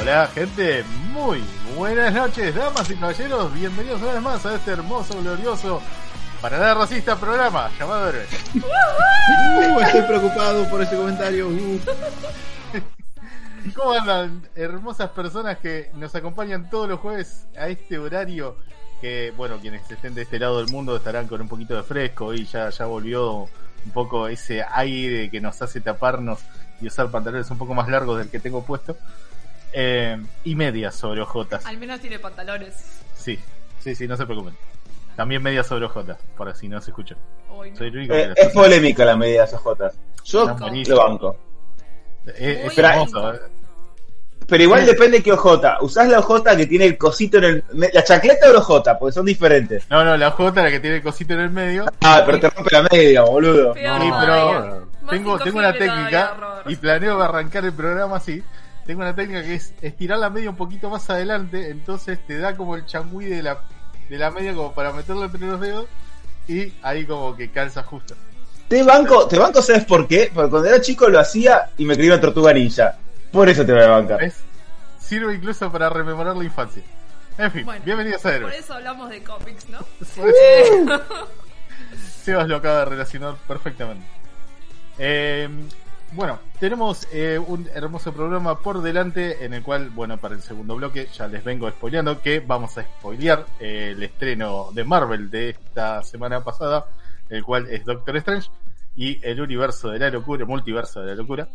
Hola gente, muy buenas noches, damas y caballeros, bienvenidos una vez más a este hermoso, glorioso, para nada racista programa llamado Héroes. Uh, estoy preocupado por ese comentario. Uh. ¿Cómo andan, hermosas personas que nos acompañan todos los jueves a este horario? Que, bueno, quienes estén de este lado del mundo estarán con un poquito de fresco y ya, ya volvió un poco ese aire que nos hace taparnos y usar pantalones un poco más largos del que tengo puesto. Eh, y medias sobre ojotas. Al menos tiene pantalones. Sí, sí, sí, no se preocupen. También medias sobre ojotas, por así no se escucha. Uy, no. Soy el único Eh, las es polémica la medida de esas jotas. Yo lo banco. Es, es Muy hermoso. Pero igual depende qué ojota. ¿Usás la ojota que tiene el cosito en el. ¿La chancleta o la ojota? Porque son diferentes. No, no, la ojota, la que tiene el cosito en el medio. Ah, pero te rompe la media, boludo. Peor todavía. pero tengo, tengo una técnica y planeo arrancar el programa así. Tengo una técnica que es estirar la media un poquito más adelante, entonces te da como el changüí de la, de la media como para meterlo entre los dedos y ahí como que calza justo. Te banco, te banco, ¿sabes por qué? Porque cuando era chico lo hacía y me creía una tortuga ninja. Por eso te voy a bancar. ¿Ves? Sirve incluso para rememorar la infancia. En fin, Bueno, bienvenidos a Por Héroes. eso hablamos de cómics, ¿no? Por eso- Sebas lo acaba de relacionar perfectamente. Eh, bueno, tenemos eh, un hermoso programa por delante en el cual, bueno, para el segundo bloque ya les vengo spoileando que vamos a spoilear eh, el estreno de Marvel de esta semana pasada, el cual es Doctor Strange y el universo de la locura, el multiverso de la locura,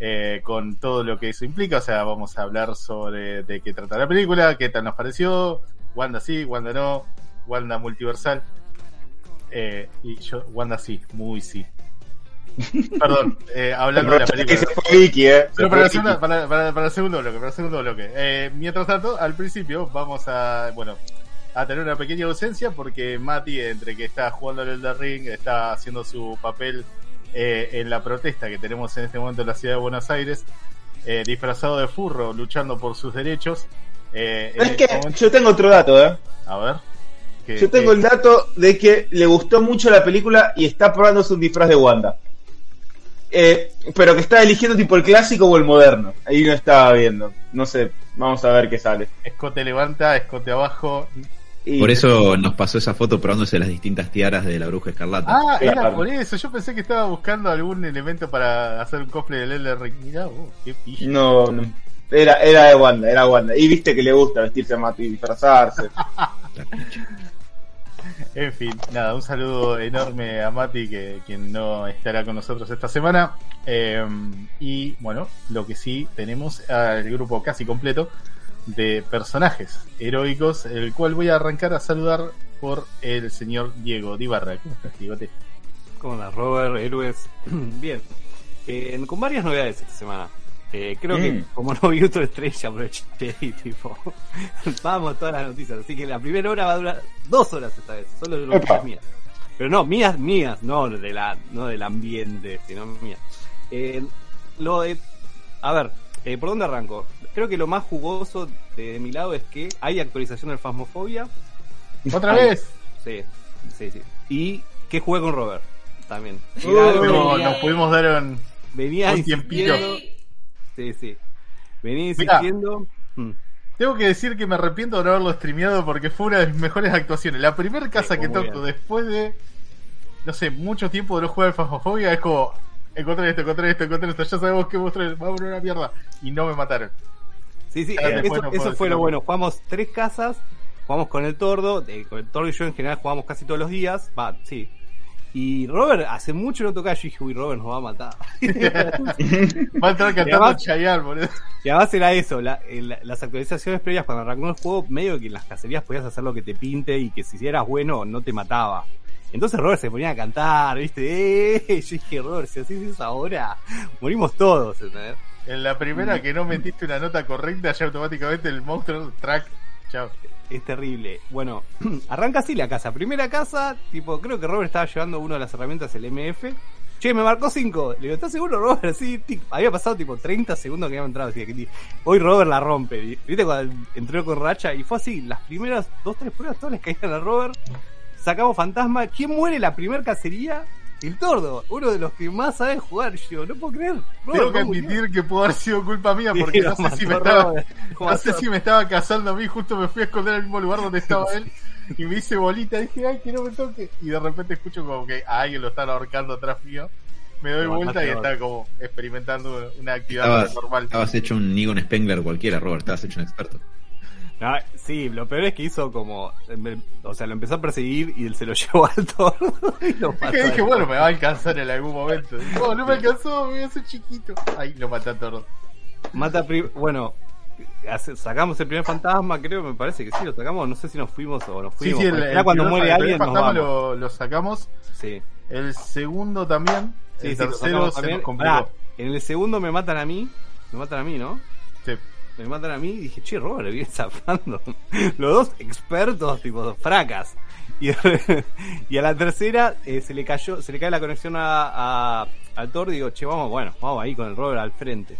eh, con todo lo que eso implica. O sea, vamos a hablar sobre de qué trata la película, qué tal nos pareció, Wanda sí, Wanda no, Wanda multiversal. Eh, y yo, Wanda sí, muy sí. Perdón, eh, hablando de la Que película. se fue Vicky, eh. Pero para, la Vicky. segunda- para, para- para el segundo bloque, para el segundo bloque. Eh, mientras tanto, al principio vamos a, bueno, a tener una pequeña ausencia porque Mati, entre que está jugando al Elden Ring, está haciendo su papel eh, en la protesta que tenemos en este momento en la ciudad de Buenos Aires, eh, disfrazado de furro, luchando por sus derechos. Eh, Es este que momento- yo tengo otro dato, eh. A ver. que- Yo tengo el dato de que le gustó mucho la película y está probándose un disfraz de Wanda. Eh, pero que está eligiendo tipo el clásico o el moderno. Ahí no estaba viendo. No sé, vamos a ver qué sale. Escote levanta, escote abajo. Y- Por eso nos pasó esa foto probándose las distintas tiaras de la bruja escarlata. Ah, era Claro. por eso. Yo pensé que estaba buscando algún elemento para hacer un cosplay del Ring. Mirá vos, qué pillo. No, no. Era, era de Wanda, era Wanda. Y viste que le gusta vestirse más y disfrazarse. En fin, nada, un saludo enorme a Mati, que quien no estará con nosotros esta semana. Eh, y bueno, lo que sí tenemos al grupo casi completo de personajes heroicos, el cual voy a arrancar a saludar por el señor Diego Dibarra. ¿Cómo estás, Diegote? ¿Cómo andas, Robert? Héroes. Bien. Eh, con varias novedades esta semana. Eh, creo que como no vi otro estrella, aproveché y tipo. vamos todas las noticias. Así que la primera hora va a durar dos horas esta vez. Solo de noticias mías. Pero no, mías, mías, no de la, no del ambiente, sino mías. Eh, lo de. A ver, eh, ¿por dónde arranco? Creo que lo más jugoso de, mi lado es que hay actualización del Phasmophobia. ¿Otra Ay. vez? Sí, sí, sí. Y que jugué con Robert también. Uh, nos pudimos dar un... venía un tiempito. Sí, sí. Venía insistiendo. Mm. Tengo que decir que me arrepiento de no haberlo streameado porque fue una de mis mejores actuaciones. La primera casa Sí, que toco bien. después de, no sé, mucho tiempo de no jugar al Fasmofobia es como, encontré esto, encontré esto, encontré esto, ya sabemos que monstruo va a poner una mierda. Y no me mataron. Sí, sí, eh, eso, no eso puedo fue lo bueno. Jugamos tres casas, jugamos con el tordo. eh, con el tordo y yo en general jugamos casi todos los días. Va, sí. Y Robert, hace mucho no tocaba. Yo dije, uy, Robert nos va a matar. Va a estar cantando Chayanne, boludo. Y además era eso, la- el- las actualizaciones previas cuando arrancó el juego, medio que en las cacerías podías hacer lo que te pinte y que si eras bueno no te mataba. Entonces Robert se ponía a cantar, ¿viste? ¡Eh! Yo dije, Robert, si así es ahora, morimos todos, ¿entendés? En la primera que no metiste una nota correcta, ya automáticamente el monstruo track. Chao. Es terrible. Bueno, arranca así la casa. Primera casa, tipo, creo que Robert estaba llevando una de las herramientas, el MF. Che, me marcó 5. Le digo, ¿estás seguro, Robert? Sí, tic. había pasado tipo 30 segundos que había entrado. Así que, hoy Robert la rompe. ¿Viste cuando entró con racha? Y fue así, las primeras dos, tres pruebas, todas les caían a Robert. Sacamos fantasma. ¿Quién muere la primera cacería? El tordo, uno de los que más sabe jugar. Yo no puedo creer. Robert, Tengo que admitir que pudo haber sido culpa mía porque no sé si me estaba, no sé si me estaba cazando a mí, justo me fui a esconder el mismo lugar donde estaba él y me hice bolita, dije, ay, que no me toque. Y de repente escucho como que a alguien lo están ahorcando atrás mío. Me doy vuelta y a está como experimentando una actividad Estabas, normal. estabas hecho un Nigon Spengler cualquiera, Robert. Estabas hecho un experto. No, sí, lo peor es que hizo como. o sea, lo empezó a perseguir y él se lo llevó al tordo y lo mató. que dije, bueno, me va a alcanzar en algún momento. No, no me alcanzó, me voy a hacer chiquito. Ay, lo maté a todo. Mata bueno, sacamos el primer fantasma, creo, me parece que sí, lo sacamos, no sé si nos fuimos o nos Sí, fuimos. sí, el, porque el ya cuando muere el alguien nos vamos. lo, lo sacamos. Sí. El segundo también. Sí, el sí, tercero se también. nos en el segundo me matan a mí, me matan a mí, ¿no? Sí. Me matan a mí y dije, che, Robert, viene zafando. Los dos expertos, tipo, fracas. Y, y a la tercera eh, se le cayó, se le cae la conexión a, a- al Thor y digo, che, vamos, bueno, vamos ahí con el Robert al frente.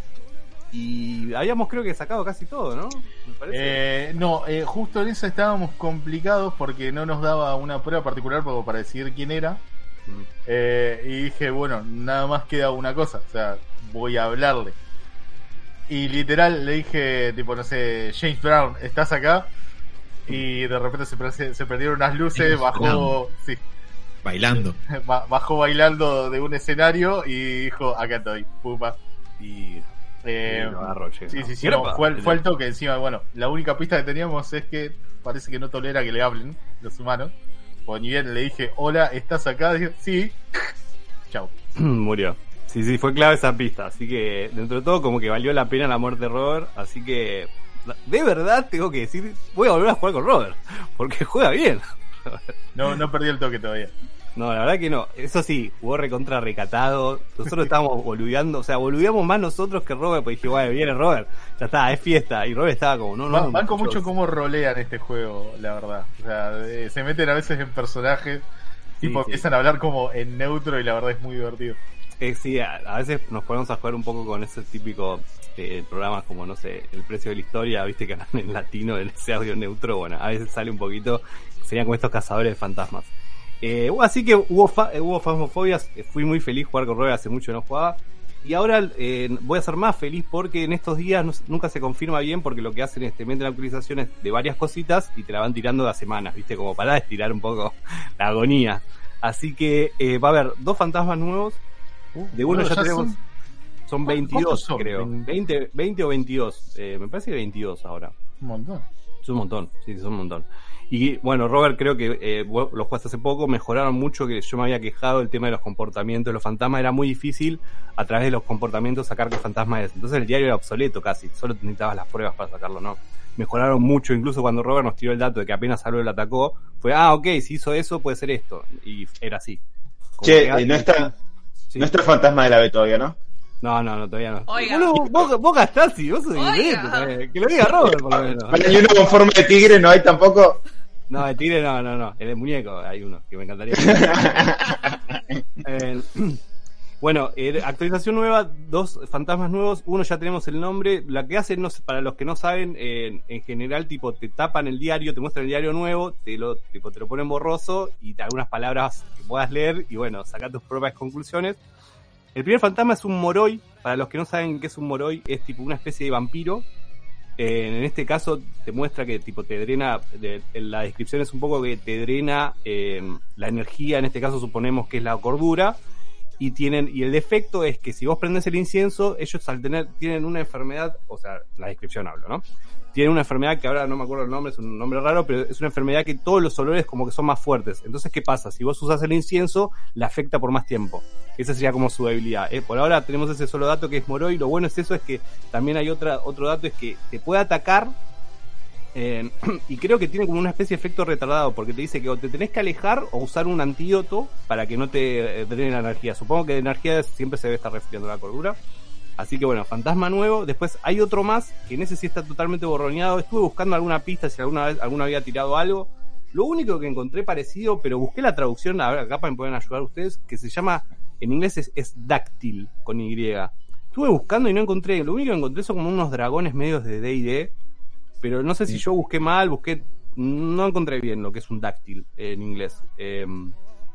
Y habíamos creo que sacado casi todo, ¿no? Me parece. Eh, no, eh, justo en eso estábamos complicados porque no nos daba una prueba particular para decidir quién era. Mm. Eh, y dije, bueno, nada más queda una cosa, o sea, voy a hablarle. Y literal le dije, tipo, no sé, James Brown, ¿estás acá? Y de repente se, pre- se perdieron unas luces, James bajó, sí, Bailando. ba- bajó bailando de un escenario y dijo, acá estoy, pupa. Y, Eh, y che, Sí, sí, sí, no, fue, al toque encima. Bueno, la única pista que teníamos es que parece que no tolera que le hablen los humanos. O ni bien le dije, hola, ¿estás acá? Dije, sí. Chao. Murió. Sí, sí, fue clave esa pista. Así que, dentro de todo, como que valió la pena la muerte de Robert. Así que, de verdad, tengo que decir, voy a volver a jugar con Robert. Porque juega bien. No, no perdí el toque todavía. No, la verdad que no. Eso sí, jugó recontra recatado. Nosotros estábamos boludeando, o sea, boludeamos más nosotros que Robert. Pues dije, bueno, viene Robert, ya está, es fiesta. Y Robert estaba como, no, no. Mucho cómo rolean este juego, la verdad. O sea, eh, se meten a veces en personajes. Sí, tipo, sí. empiezan a hablar como en neutro y la verdad es muy divertido. Eh, sí, a, veces nos ponemos a jugar un poco con ese típico eh, programas como, no sé, El precio de la historia, viste que en latino, en ese audio neutro, bueno, a veces sale un poquito, serían como estos cazadores de fantasmas. Eh, así que hubo, fa- eh, hubo fasmofobias, fui muy feliz jugar con Robert, hace mucho no jugaba. Y ahora voy a ser más feliz porque en estos días nunca se confirma bien porque lo que hacen es te meten actualizaciones de varias cositas y te la van tirando a semanas, viste, como para estirar un poco la agonía. Así que va a haber dos fantasmas nuevos, de uno Bueno, ya, ya tenemos. son- Son, ¿Cuántos 22, son? creo. 20, 20 o 22. Eh, me parece que 22 ahora. Un montón. Es un montón, sí, son un montón. Y bueno, Robert, creo que eh, vos lo jugaste hace poco, mejoraron mucho, que yo me había quejado el tema de los comportamientos de los fantasmas, era muy difícil a través de los comportamientos sacar qué fantasma es. Entonces el diario era obsoleto casi, solo necesitabas las pruebas para sacarlo, ¿no? Mejoraron mucho, incluso cuando Robert nos tiró el dato de que apenas algo lo atacó, fue, ah, ok, si hizo eso puede ser esto. Y era así. Como Che, que- eh, no está, Sí. no está el fantasma de la B todavía, ¿no? No, no, no, todavía no. Oiga. Boludo, vos, vos gastás y vos sos también. Que lo diga Robert, por lo menos. Bueno, y uno con forma de tigre no hay tampoco. No, el tigre no, no, no. El de muñeco hay uno que me encantaría. Eh, bueno, eh, actualización nueva, dos fantasmas nuevos. Uno ya tenemos el nombre. La que hacen, no para los que no saben, en general, tipo, te tapan el diario, te muestran el diario nuevo, te lo, tipo, te lo ponen borroso y algunas palabras que puedas leer y bueno, sacar tus propias conclusiones. El primer fantasma es un moroi. Para los que no saben qué es un moroi, es tipo una especie de vampiro. Eh, en este caso te muestra que tipo te drena, de- en la descripción es un poco que te drena eh, la energía, en este caso suponemos que es la cordura, y tienen, y el defecto es que si vos prendes el incienso, ellos al tener, tienen una enfermedad, o sea, la descripción hablo, ¿no? Tienen una enfermedad que ahora no me acuerdo el nombre, es un nombre raro, pero es una enfermedad que todos los olores como que son más fuertes. Entonces, ¿qué pasa? Si vos usas el incienso, la afecta por más tiempo. Esa sería como su debilidad. Eh, por ahora tenemos ese solo dato que es Moroi. Lo bueno es eso, es que también hay otra, otro dato, es que te puede atacar. Eh, y creo que tiene como una especie de efecto retardado, porque te dice que o te tenés que alejar o usar un antídoto para que no te eh, drene la energía. Supongo que de energía siempre se debe estar refiriendo la cordura. Así que bueno, fantasma nuevo. Después hay otro más que en ese sí está totalmente borroneado. Estuve buscando alguna pista si alguna vez alguno había tirado algo. Lo único que encontré parecido, pero busqué la traducción, a ver, acá me pueden ayudar ustedes, que se llama, en inglés es, es dáctil, con Y. Estuve buscando y no encontré. Lo único que encontré son como unos dragones medios de D&D, pero no sé si yo busqué mal, busqué... No encontré bien lo que es un dáctil en inglés. Eh,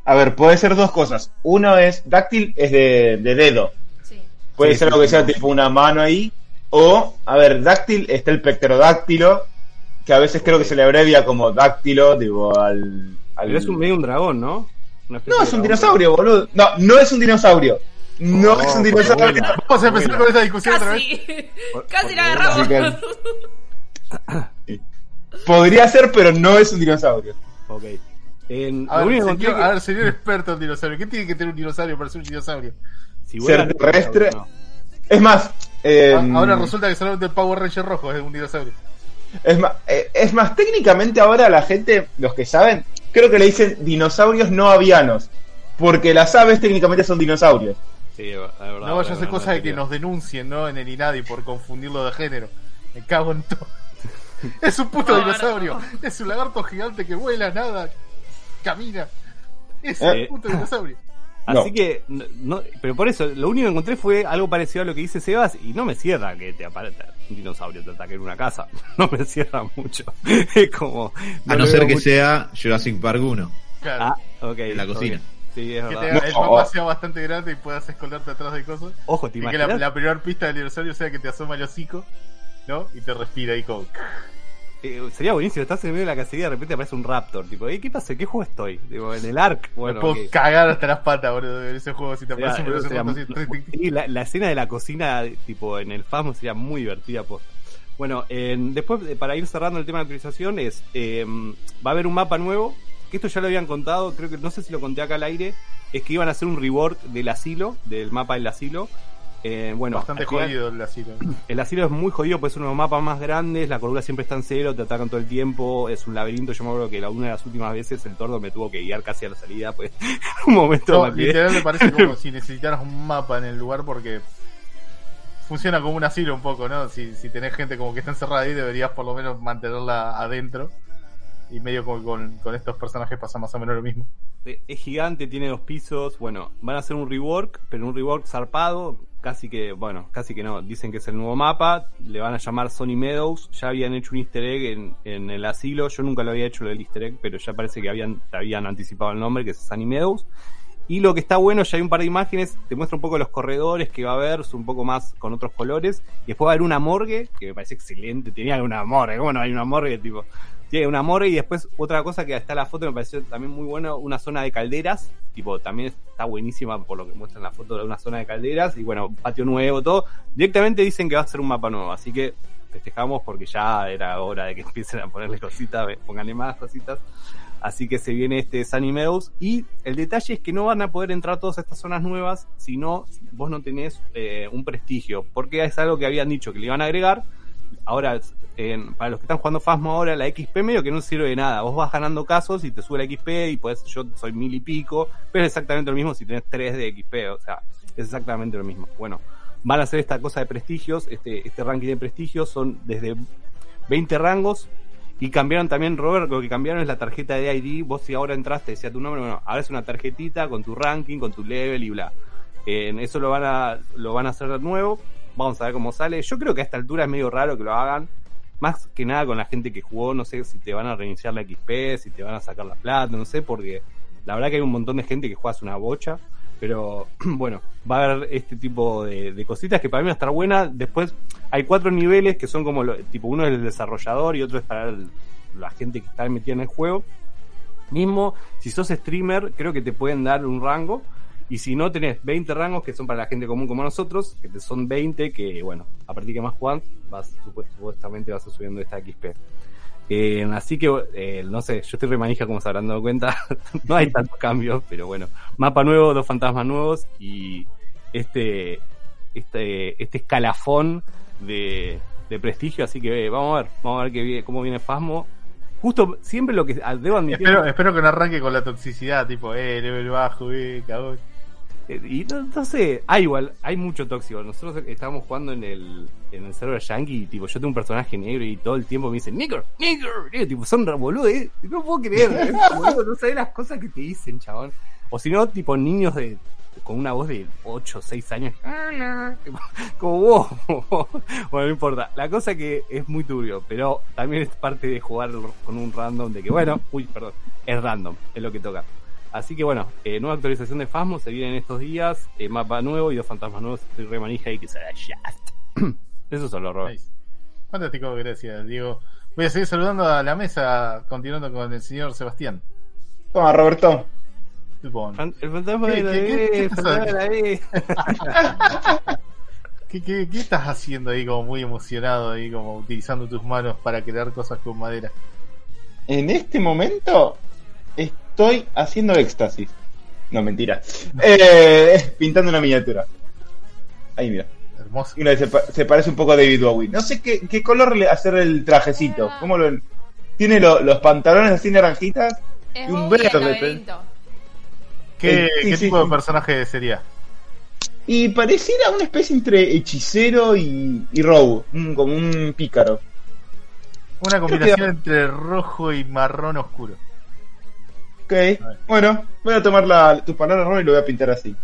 A ver, puede ser dos cosas. Uno es, dáctil es de, de dedo. Sí. Puede Sí, ser sí, algo que sí. sea tipo una mano ahí. O, a ver, dáctil está el pecterodáctilo, que a veces creo que se le abrevia como dáctilo, digo, al... al- Pero es un medio un dragón, ¿no? No, es un dinosaurio, boludo. No, no es un dinosaurio. No Oh, es un dinosaurio. Vamos a empezar con esta discusión otra vez. Casi. La agarramos. Podría ser, pero no es un dinosaurio. Ok. En, A ver, señor, que- a ver, señor experto en dinosaurio, ¿qué tiene que tener un dinosaurio para ser un dinosaurio? si ser terrestre. no. Es más, eh, Ah, Ahora resulta que solamente el Power Ranger rojo es un dinosaurio. es más, eh, es más, técnicamente ahora la gente, los que saben, creo que le dicen dinosaurios no avianos. Porque las aves técnicamente son dinosaurios. Sí, la verdad. No vaya a ser cosa de que nos denuncien, ¿no? En el INADI por confundirlo de género. Me cago en todo. Es un puto No, dinosaurio. no. Es un lagarto gigante que vuela, nada, camina. Es Eh. un puto dinosaurio. Así No. que, no, pero por eso, lo único que encontré fue algo parecido a lo que dice Sebas y no me cierra que te aparezca un dinosaurio te ataque en una casa. No me cierra mucho. Es como. A no ser que mucho- sea Jurassic Park 1. Claro. Ah, ok. En la cocina. Sí, es que verdad. te- el mapa sea bastante grande y puedas esconderte atrás de cosas. Ojo, te Y que la, la primera pista del dinosaurio sea que te asoma el hocico, ¿no? Y te respira ahí como. Eh, sería buenísimo, estás en medio de la cacería y de repente aparece un raptor. Tipo, "Ey, ¿qué pasa? ¿Qué juego estoy? Digo, en el ARC. Me Bueno, puedo ok. cagar hasta las patas, boludo, en ese juego si te aparece un trin. sí, la, la escena de la cocina, tipo en el FASMO, sería muy divertida. posta. Bueno, en- después, eh, para ir cerrando el tema de actualización, es eh, va a haber un mapa nuevo. Que esto ya lo habían contado, creo que no sé si lo conté acá al aire. Es que iban a hacer un rework del asilo, del mapa del asilo. Eh, bueno, Bastante final- jodido el asilo. el asilo es muy jodido, pues es uno de los mapas más grandes, la cordura siempre está en cero, te atacan todo el tiempo, es un laberinto. Yo me acuerdo que la, una de las últimas veces el tordo me tuvo que guiar casi a la salida, pues un momento No, literal me parece como si necesitaras un mapa en el lugar porque funciona como un asilo un poco, ¿no? Si, si tenés gente como que está encerrada ahí, deberías por lo menos mantenerla adentro. Y medio con, con estos personajes pasa más o menos lo mismo. Eh, es gigante, tiene dos pisos. Bueno, van a hacer un rework, pero un rework zarpado. Casi que, bueno, casi que no. Dicen que es el nuevo mapa. Le van a llamar Sony Meadows. Ya habían hecho un easter egg en, el asilo. Yo nunca lo había hecho lo del easter egg, pero ya parece que habían, habían anticipado el nombre, que es Sunny Meadows. Y lo que está bueno, ya hay un par de imágenes, te muestra un poco los corredores que va a haber, un poco más con otros colores. Y después va a haber una morgue, que me parece excelente. Tenía una morgue, ¿cómo no hay una morgue? Tipo, tiene una morgue y después otra cosa que está en la foto me pareció también muy bueno, una zona de calderas. Tipo, también está buenísima por lo que muestra en la foto de una zona de calderas. Y bueno, patio nuevo, todo. Directamente dicen que va a ser un mapa nuevo, así que festejamos porque ya era hora de que empiecen a ponerle cositas, pónganle más cositas. Así que se viene este Sunny Meadows. Y el detalle es que no van a poder entrar todas estas zonas nuevas si no vos no tenés eh, un prestigio. Porque es algo que habían dicho que le iban a agregar. Ahora, en- para los que están jugando Fasmo ahora, la XP medio que no sirve de nada. Vos vas ganando casos y te sube la XP y pues yo soy mil y pico. Pero es exactamente lo mismo si tenés 3 de XP. O sea, es exactamente lo mismo. Bueno, van a hacer esta cosa de prestigios. Este, este ranking de prestigios son desde 20 rangos y cambiaron también, Robert, lo que cambiaron es la tarjeta de ID. Vos si ahora entraste, decía tu nombre, bueno, ahora es una tarjetita con tu ranking, con tu level y bla. Eh, eso lo van a lo van a hacer de nuevo. Vamos a ver cómo sale. Yo creo que a esta altura es medio raro que lo hagan. Más que nada con la gente que jugó, no sé si te van a reiniciar la XP, si te van a sacar la plata, no sé, porque la verdad que hay un montón de gente que juega una bocha. Pero bueno, va a haber este tipo de, cositas que para mí va a estar buena. Después hay cuatro niveles que son como, lo- tipo, uno es el desarrollador y otro es para la gente que está metida en el juego. Mismo, si sos streamer, creo que te pueden dar un rango. Y si no, tenés 20 rangos que son para la gente común como nosotros, que te son 20, que bueno, a partir que más juegan, vas, supu- supuestamente vas a subiendo esta XP. Eh, así que, eh, no sé, yo estoy remanija como se habrán dado cuenta. no hay tantos cambios, pero bueno. Mapa nuevo, dos fantasmas nuevos y este, este, este escalafón de, de prestigio. Así que eh, vamos a ver, vamos a ver qué cómo viene Fasmo. Justo, siempre lo que debo admitir. Espero, espero que no arranque con la toxicidad, tipo, eh, level bajo, eh, cagón. Eh, Y no, sé, hay igual, hay mucho tóxico. Nosotros estábamos jugando en el, en el server yankee y tipo, yo tengo un personaje negro y todo el tiempo me dicen, nigger, nigger, nigger", tipo, son boludo, eh, no puedo creer, eh, boludo, no sabes las cosas que te dicen, chabón. O si no, tipo, niños de, con una voz de 8 o 6 años, tipo, como vos, bueno, no importa. La cosa que es muy turbio, pero también es parte de jugar con un random de que, bueno, uy, perdón, es random, es lo que toca. Así que bueno, eh, nueva actualización de Fasmo se viene en estos días, eh, mapa nuevo y dos fantasmas nuevos. Estoy re manija y que será Shaft. Eso son los Robert. Nice. Fantástico, gracias, Diego. Voy a seguir saludando a la mesa, continuando con el señor Sebastián. Toma, Roberto. El fantasma ¿Qué- de la qué- qué- qué el fantasma de la. ¿Qué, qué, qué estás haciendo ahí como muy emocionado, ahí como utilizando tus manos para crear cosas con madera? En este momento estoy haciendo éxtasis. No, mentira. Eh, pintando una miniatura. Ahí mira. Hermoso. Una se, pa- se parece un poco a David Bowie. No sé qué, qué color le hacer el trajecito. ¿Cómo lo ven? Tiene lo- los pantalones así naranjitas. Es Y un verde. ¿Qué, Eh, sí, qué sí, tipo sí. de personaje sería? Y pareciera una especie entre hechicero y, y robo. Un- como un pícaro. Una combinación que- entre rojo y marrón oscuro. Ok. Bueno, voy a tomar la, tu palabra Ron y lo voy a pintar así.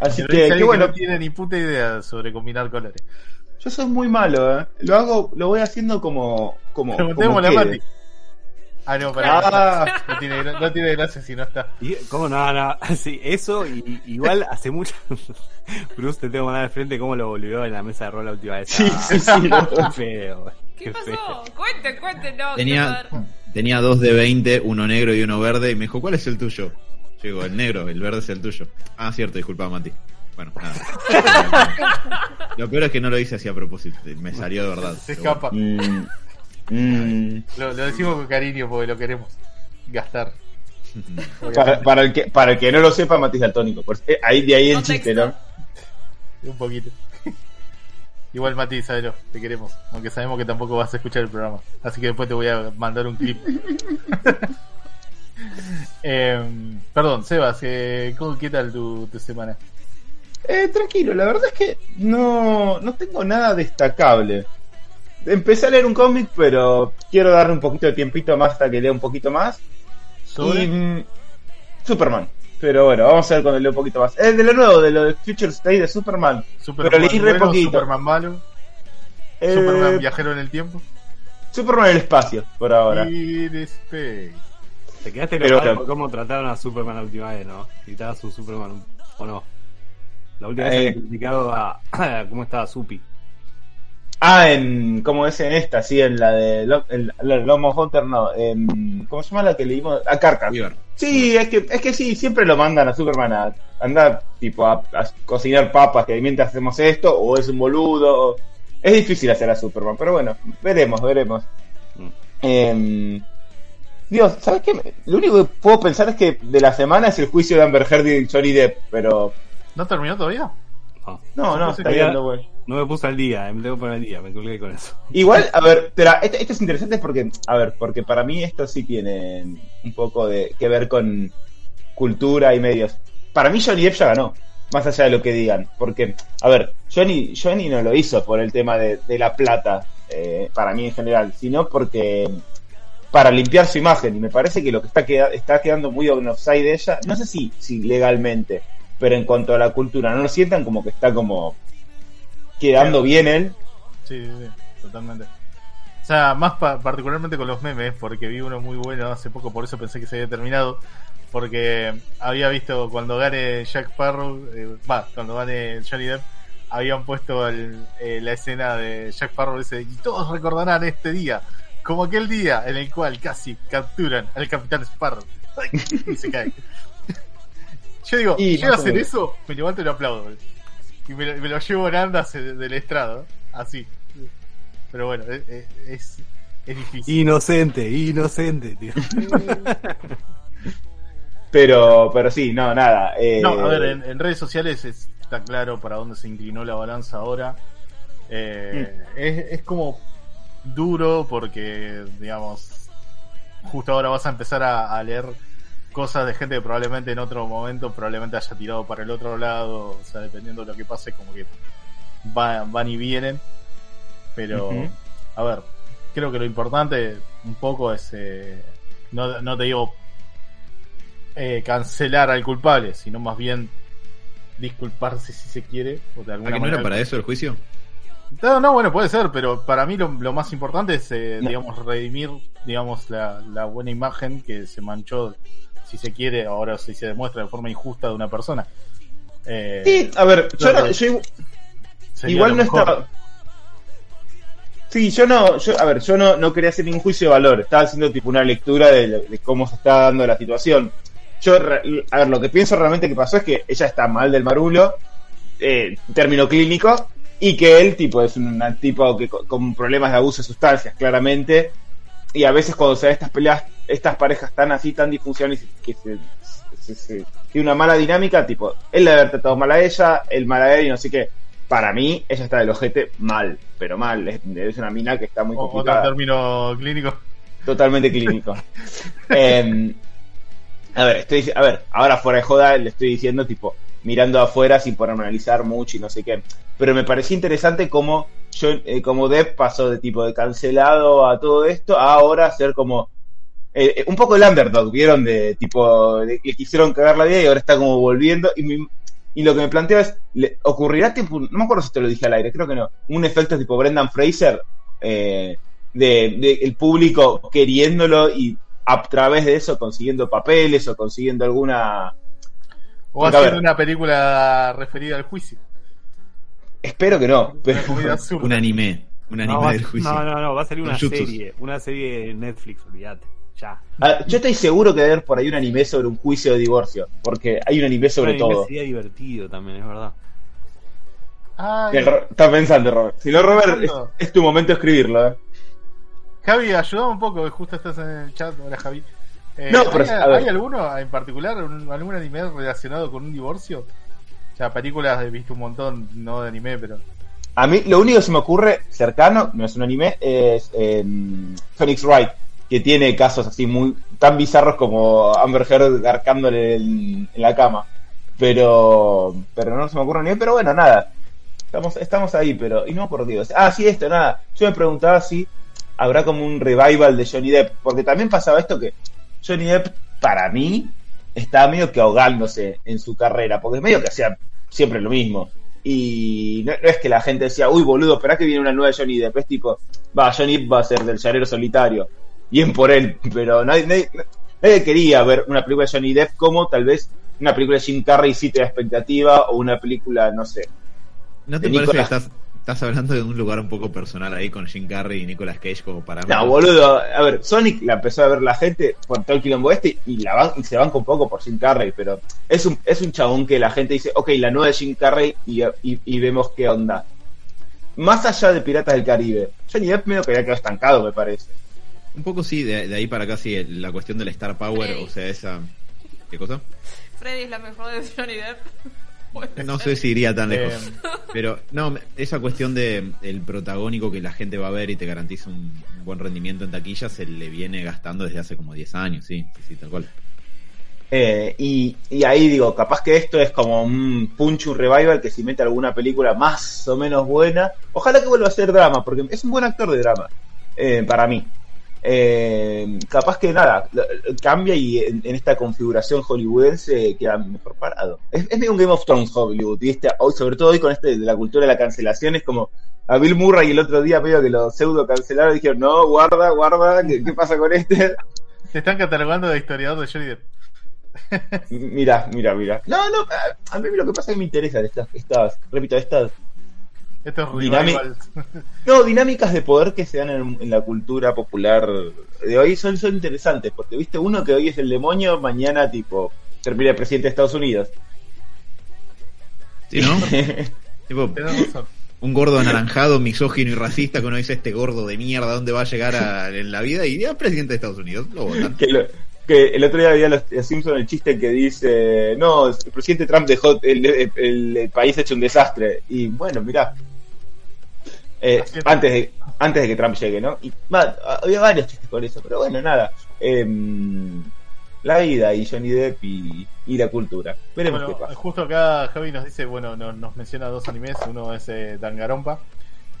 Así que, alguien bueno. no tiene ni puta idea sobre combinar colores. Yo soy muy malo, ¿eh? Lo hago, lo voy haciendo como. como Preguntémosle a Mati. Ah, no, pará. Ah. No, tiene, no tiene gracia si no está. Y- ¿Cómo no? no? Sí, eso, y, igual hace mucho. Bruce, te tengo que mandar al frente cómo lo volvió en la mesa de rol la última vez. Sí, Ah, sí, sí. no. Qué feo. ¿Qué Qué pasó? feo. Cuente, cuente, no. Tenía, tenía dos de 20, uno negro y uno verde, y me dijo, ¿cuál es el tuyo? Yo digo, el negro, el verde es el tuyo. Ah, cierto, disculpa, Mati. Bueno, nada. Lo peor es que no lo hice así a propósito, me salió de verdad. Se escapa. Mm, mm. Lo, lo decimos con cariño porque lo queremos gastar. Para, para el que, para el que no lo sepa, Matiz Daltónico. Por- eh, ahí, de ahí el Contexto. chiste, ¿no? Un poquito. Igual, Mati, sabelo, te queremos. Aunque sabemos que tampoco vas a escuchar el programa. Así que después te voy a mandar un clip. Em, perdón, Sebas, eh, ¿cómo- ¿qué tal tu, tu semana? Eh, tranquilo, la verdad es que no, no tengo nada destacable. Empecé a leer un cómic, pero quiero darle un poquito de tiempito más hasta que lea un poquito más. ¿Sobre? Y, mm, Superman. Pero bueno, vamos a ver cuando lea un poquito más. Es de lo nuevo, de lo de Future State de Superman. Superman pero leí re bueno, poquito. Superman malo, Eh, Superman viajero en el tiempo. Superman en el espacio, por ahora. In space. Te quedaste Pero- por cómo trataron a Superman la última vez, ¿no? Gritabas un Superman, ¿o no? La última vez Eh. había criticado a, a cómo estaba Supi. Ah, en. ¿Cómo es en esta? Sí, en la de. Lo- en la de Lomo Hunter, no. En, ¿Cómo se llama la que leímos? A Carcas. River. Sí, es que, es que sí, siempre lo mandan a Superman a andar tipo a, a cocinar papas que mientras hacemos esto, o es un boludo. Es difícil hacer a Superman, pero bueno, veremos, veremos. Mm. Em, Dios, ¿sabes qué? Lo único que puedo pensar es que de la semana es el juicio de Amber Heard y Johnny Depp, pero ¿No terminó todavía? No, no, no, está bien, ya- no, me puse al día, eh, me tengo poner al día, me colgué con eso. Igual, a ver, espera, esto, esto es interesante porque, a ver, porque para mí esto sí tiene un poco de que ver con cultura y medios. Para mí Johnny Depp ya ganó, más allá de lo que digan, porque, a ver, Johnny, Johnny no lo hizo por el tema de, de la plata, eh, para mí en general, sino porque para limpiar su imagen, y me parece que lo que está, queda- está quedando muy on offside de ella, no sé si, si legalmente, pero en cuanto a la cultura, no lo sientan como que está como quedando bien él, Sí, sí, sí, totalmente. O sea, más pa- particularmente con los memes, porque vi uno muy bueno hace poco, por eso pensé que se había terminado. Porque había visto cuando gane Jack Sparrow, eh, va, cuando gane Johnny Depp, habían puesto el- eh, la escena de Jack Sparrow ese, y todos recordarán este día, como aquel día en el cual casi capturan al Capitán Sparrow. y se cae. Yo digo, Y llega a más o hacer eso, me levanto y lo aplaudo. Y me, lo- me lo llevo en andas eh, del estrado, así. Pero bueno, es, es, es- es difícil. Inocente, inocente, tío. Pero, pero sí, no, nada. eh, No, a ver, en, en redes sociales está claro para dónde se inclinó la balanza ahora. Eh, es, es como duro porque, digamos, justo ahora vas a empezar a, a leer cosas de gente que probablemente en otro momento probablemente haya tirado para el otro lado, o sea, dependiendo de lo que pase, como que va- van y vienen. Pero, a ver, creo que lo importante un poco es, eh, no, no te digo eh, cancelar al culpable, sino más bien disculparse si se quiere. O de ¿A alguna que no era manera- para eso el juicio? no, no, bueno, puede ser, pero para mí lo, lo más importante es, eh, No. digamos, redimir, digamos, la, la buena imagen que se manchó si se quiere, ahora si se demuestra de forma injusta de una persona. Eh, Sí, a ver, yo, no- yo igual no estaba. Sí, yo no, yo, a ver, yo no, no quería hacer ningún juicio de valor, estaba haciendo tipo una lectura de, de cómo se está dando la situación. Yo, a ver, lo que pienso realmente que pasó es que ella está mal del marulo, eh, término clínico, y que él, tipo, es un tipo que co- con problemas de abuso de sustancias, claramente, y a veces cuando se dan estas peleas, estas parejas tan así, tan disfuncionales, que se, se- se- tiene una mala dinámica, tipo, él le debe haber tratado mal a ella, él mal a él, y no sé qué. Para mí, ella está del ojete mal, pero mal. Es, es una mina que está muy O- otro complicada término clínico. totalmente clínico. Em, a ver, estoy, a ver, ahora fuera de joda le estoy diciendo tipo mirando afuera sin ponerme a analizar mucho y no sé qué. Pero me pareció interesante cómo yo, eh, como Depp pasó de tipo de cancelado a todo esto a ahora ser como eh, eh, un poco el underdog, vieron de tipo de, le quisieron cagar la vida y ahora está como volviendo y y lo que me planteo es, ¿le ¿ocurrirá tipo, no me acuerdo si te lo dije al aire, creo que no, un efecto tipo Brendan Fraser, eh, de, de el público queriéndolo y a través de eso consiguiendo papeles o consiguiendo alguna... O ver. una película referida al juicio. Espero que no, pero... Un anime. Un anime No, va, del juicio. no, no, no, va a salir una jutsus. serie, una serie de Netflix, olvídate. Ya. Ah, Yo estoy seguro que debe haber por ahí un anime sobre un juicio de divorcio, porque hay un anime sobre Un anime todo. Sería divertido también, es verdad. Ay, Está pensando, Robert. Si no, Robert, es, tu momento de escribirlo. ¿eh? Javi, ayudame un poco, que justo estás en el chat. Hola, Javi. Eh, No, pero, ¿hay, alguno en particular, un- algún anime relacionado con un divorcio? O sea, películas he visto un montón, no de anime, pero. A mí lo único que se me ocurre cercano, no es un anime, es eh, Phoenix Wright, que tiene casos así muy tan bizarros como Amber Heard garcándole en, en la cama. Pero pero no se me ocurre anime, pero bueno, nada. Estamos, estamos ahí, pero. Y no por Dios. Ah, sí, esto, nada. Yo me preguntaba si habrá como un revival de Johnny Depp, porque también pasaba esto que Johnny Depp, para mí, estaba medio que ahogándose en su carrera, porque medio que hacía siempre lo mismo. Y no, no es que la gente decía, uy, boludo, espera que viene una nueva Johnny Depp. Es tipo, va, Johnny Depp va a ser del llanero solitario. Bien por él, pero nadie, nadie, nadie quería ver una película de Johnny Depp como tal vez una película de Jim Carrey sí te da expectativa o una película, no sé. ¿No te parece Nicolas- que estás, estás hablando de un lugar un poco personal ahí con Jim Carrey y Nicolas Cage como para No, boludo, a ver, Sonic la empezó a ver la gente por todo el quilombo este y, la van, y se banca un poco por Jim Carrey, pero es un, es un chabón que la gente dice, ok, la nueva de Jim Carrey y, y, y vemos qué onda. Más allá de Piratas del Caribe, Johnny Depp medio que había quedado estancado, me parece. Un poco sí, de, de ahí para acá sí, el- la cuestión del Star Power, o sea, esa... ¿Qué cosa? Freddy es la mejor de Johnny Depp. No sé si iría tan lejos. Eh, Pero no, esa cuestión de el protagónico que la gente va a ver y te garantiza un, un buen rendimiento en taquilla se le viene gastando desde hace como 10 años, sí, sí, sí, tal cual. Eh, y, y ahí digo, capaz que esto es como un Punchu Revival que si mete alguna película más o menos buena, ojalá que vuelva a ser drama, porque es un buen actor de drama, eh, para mí. Eh, capaz que nada, cambia y en, en esta configuración hollywoodense queda mejor parado. Es, es medio un Game of Thrones Hollywood, ¿viste? Hoy, sobre todo hoy con este de la cultura de la cancelación, es como a Bill Murray el otro día medio que lo pseudo cancelaron y dijeron, no, guarda, guarda, ¿qué, qué pasa con este? te están catalogando de historiador de Johnny Depp. Mira, mira, mira. No, no, a- a mí lo que pasa es que me interesan estas, estas, repito, estas, Esto es Dinami- no, dinámicas de poder que se dan en, en la cultura popular de hoy son, son interesantes, porque viste, uno que hoy es el demonio, mañana tipo termina el presidente de Estados Unidos. ¿Sí, no? tipo, un gordo anaranjado, misógino y racista que uno dice este gordo de mierda, ¿dónde va a llegar a- en la vida? Y ya es presidente de Estados Unidos, lo votan. que, lo- que el otro día había los, los Simpson el chiste que dice, no, el presidente Trump dejó el, el- el país hecho un desastre. Y bueno, mirá. Eh, antes, de, antes de que Trump llegue, ¿no? Y va, había varios chistes con eso, pero bueno, nada. Em, la vida y Johnny Depp y, y la cultura. Veremos Bueno, qué pasa. justo acá Javi nos dice, bueno, no- nos menciona dos animes, uno es eh, Dangarompa,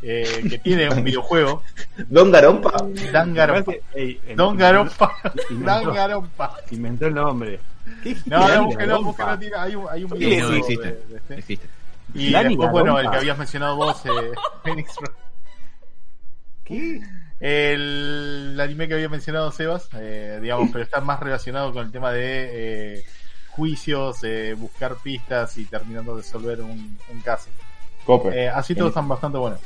eh, que tiene un videojuego, Don Garompa. Dangarompa, Ey, el- Dangarompa, inventó- Dangarompa. Inventó el nombre. ¿Qué No, no, búsquelo, búsquelo, hay un, hay un Sí, Sí, videojuego no, de- existe. de este. Existe. Y después, bueno, el que habías mencionado vos, eh, Phoenix Wright. ¿Qué? El, anime que había mencionado Sebas, eh, digamos, pero está más relacionado con el tema de eh, juicios, eh, buscar pistas y terminando de resolver un, un caso. Copper. Eh, así todos están bastante buenos.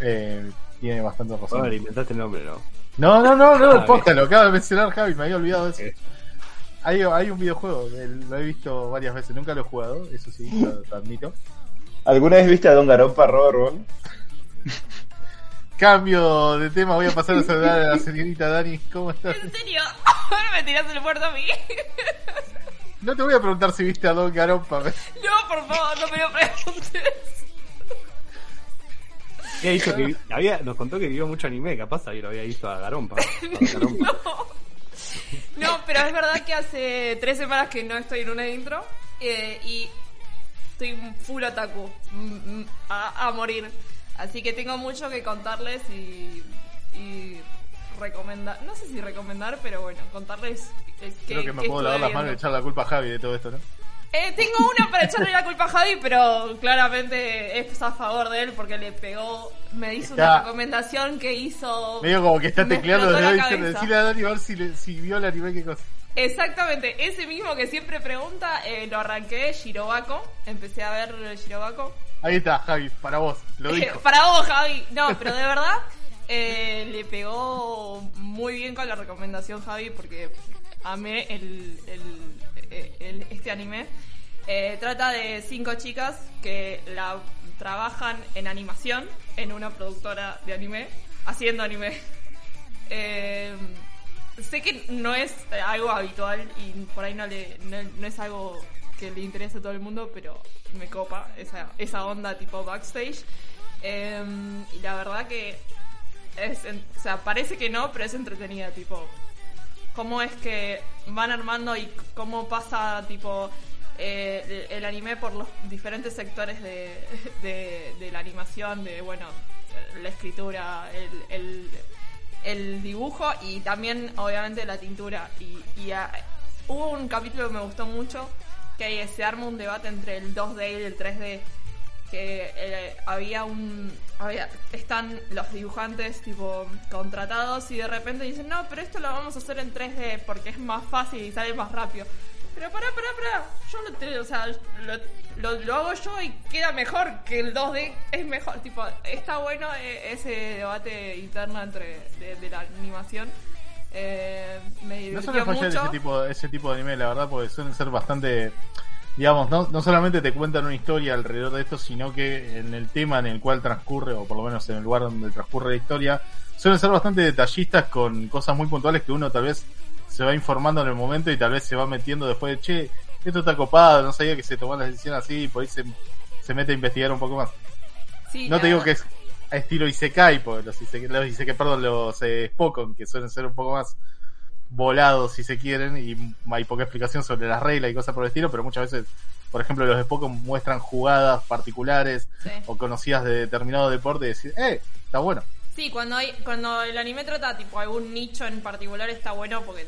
Eh, tiene bastante razón. Bueno, inventaste el nombre, ¿no? No, no, no, no, Ah, posta, lo acaba de mencionar Javi, me había olvidado de eso. Hay, hay un videojuego, el- lo he visto varias veces, nunca lo he jugado, eso sí, lo, lo admito. ¿Alguna vez viste a Don Garompa, Robert Ball? Cambio de tema, voy a pasar a saludar a la señorita Dani, ¿cómo estás? ¿En serio? Ahora me tiras el muerto a mí. No te voy a preguntar si viste a Don Garompa, No, por favor, no me lo preguntes. Había dicho que había, nos contó que vio mucho anime, capaz ahí lo había visto a Garompa. Garompa. No, pero es verdad que hace tres semanas que no estoy en una intro eh, y estoy full otaku mm, mm, a, a morir. Así que tengo mucho que contarles y, y recomendar. No sé si recomendar, pero bueno, contarles que, Creo que me que puedo lavar las manos y echar la culpa a Javi de todo esto, ¿no? Eh, tengo una para echarle la culpa a Javi, pero claramente es a favor de él porque le pegó, me hizo Está- una recomendación que hizo. Medio como que está tecleando desde hoy diciendo, decirle a Dani a ver si, le- si vio el anime, qué cosa. Exactamente, ese mismo que siempre pregunta, eh, lo arranqué, Shirobako. Empecé a ver Shirobako. Ahí está, Javi, para vos, lo dijo. Para vos, Javi. No, pero de verdad eh, le pegó muy bien con la recomendación, Javi, porque amé el, el- eh, el- este anime. Eh, trata de cinco chicas que la trabajan en animación en una productora de anime, haciendo anime. Eh, sé que no es algo habitual y por ahí no, le, no, no es algo que le interese a todo el mundo, pero me copa esa, esa onda tipo backstage. Eh, y la verdad que es, o sea, parece que no, pero es entretenida, tipo, cómo es que van armando y cómo pasa, tipo, eh, el, el anime por los diferentes sectores de, de, de la animación, de, bueno, la escritura, el, el, el dibujo y también, obviamente, la tintura. Y, y ah, hubo un capítulo que me gustó mucho, que se arma un debate entre el 2D y el 3D que eh, había un había, están los dibujantes tipo contratados y de repente dicen no pero esto lo vamos a hacer en 3D porque es más fácil y sale más rápido pero pará pará pará. Yo lo, te- o sea, lo, lo- lo hago yo y queda mejor que el 2D es mejor tipo está bueno eh, ese debate interno entre de, de la animación. Eh, me No divirtió suele fallar mucho. ese tipo, ese tipo de anime, la verdad, porque suelen ser bastante. Digamos, no, no solamente te cuentan una historia alrededor de esto, sino que en el tema en el cual transcurre, o por lo menos en el lugar donde transcurre la historia, suelen ser bastante detallistas con cosas muy puntuales que uno tal vez se va informando en el momento y tal vez se va metiendo después de, che, esto está copado, no sabía que se tomaban las decisiones así, y por ahí se, se mete a investigar un poco más. Sí, No te digo que es a estilo Isekai, porque los Isekai, los Isekai, perdón, los eh, Spokon, que suelen ser un poco más volados si se quieren, y hay poca explicación sobre las reglas y cosas por el estilo, pero muchas veces, por ejemplo, los Spokon muestran jugadas particulares Sí. o conocidas de determinado deporte y decir, eh, está bueno. Sí, cuando hay, cuando el anime trata tipo algún nicho en particular está bueno porque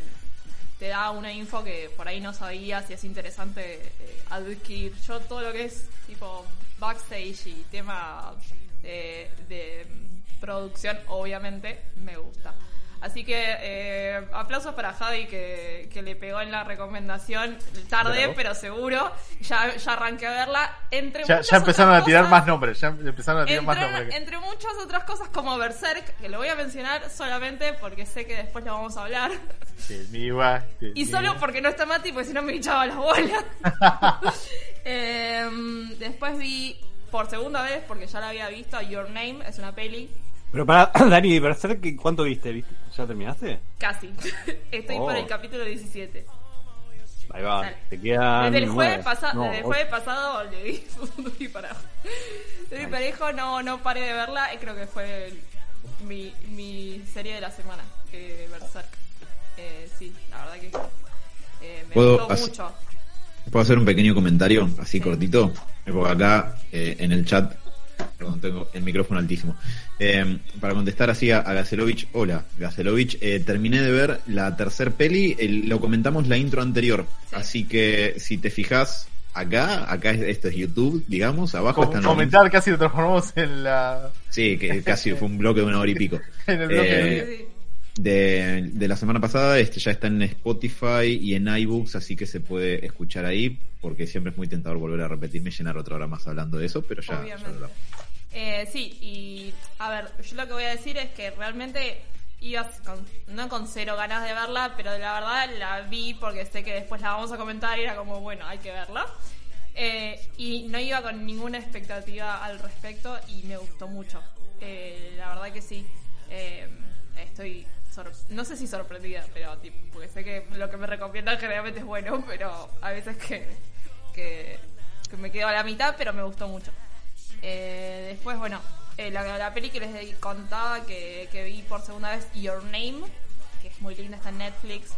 te da una info que por ahí no sabías y es interesante eh, adquirir. Yo todo lo que es tipo backstage y tema de, de producción, obviamente, me gusta. Así que eh, aplausos para Javi que, que le pegó en la recomendación. Tarde, Bravo. pero seguro. Ya, ya arranqué a verla. Entre Ya, muchas ya empezaron a otras tirar cosas- más nombres, ya empezaron a tirar más entre, nombres. entre muchas otras cosas como Berserk, que lo voy a mencionar solamente porque sé que después lo vamos a hablar. Y solo porque no está Mati, porque si no me hinchaba las bolas. Em, después vi por segunda vez, porque ya la había visto, Your Name, es una peli. Pero para Dani, Berserk, ¿cuánto viste? ¿Viste? ¿Ya terminaste? Casi. Estoy Oh. por el capítulo 17. Ahí va, Dale. te quedan. Desde el jueves, pasa- No, desde el jueves pasado le di y parejo. Le di parejo, no, no paré de verla y creo que fue el- mi, mi serie de la semana, eh, Berserk. Eh, sí, la verdad que eh, me ¿Puedo gustó hacer- mucho. ¿Puedo hacer un pequeño comentario así Sí. cortito? Eh, Porque acá eh, en el chat, perdón, tengo el micrófono altísimo. Eh, para contestar así a, a Gacelovich, hola, Gacelovich, eh, terminé de ver la tercer peli, el- lo comentamos la intro anterior, Sí. así que si te fijas, acá, acá es- esto es YouTube, digamos, abajo están los comentar casi lo transformamos en la Sí, que casi fue un bloque de una hora y pico. en el bloque Eh, sí. De, de la semana pasada, este ya está en Spotify y en iBooks, así que se puede escuchar ahí, porque siempre es muy tentador volver a repetirme y llenar otra hora más hablando de eso, pero ya, ya lo hablamos. Eh, sí, y a ver, yo lo que voy a decir es que realmente iba con, no con cero ganas de verla, pero la verdad la vi porque sé que después la vamos a comentar y era como, bueno, hay que verla. Eh, y no iba con ninguna expectativa al respecto y me gustó mucho. Eh, la verdad que sí. Eh, estoy, no sé si sorprendida, pero tipo, porque sé que lo que me recomiendan generalmente es bueno, pero a veces que, que, que me quedo a la mitad, pero me gustó mucho. Eh, después, bueno, eh, la, la peli que les contaba que, que vi por segunda vez, Your Name, que es muy linda, está en Netflix.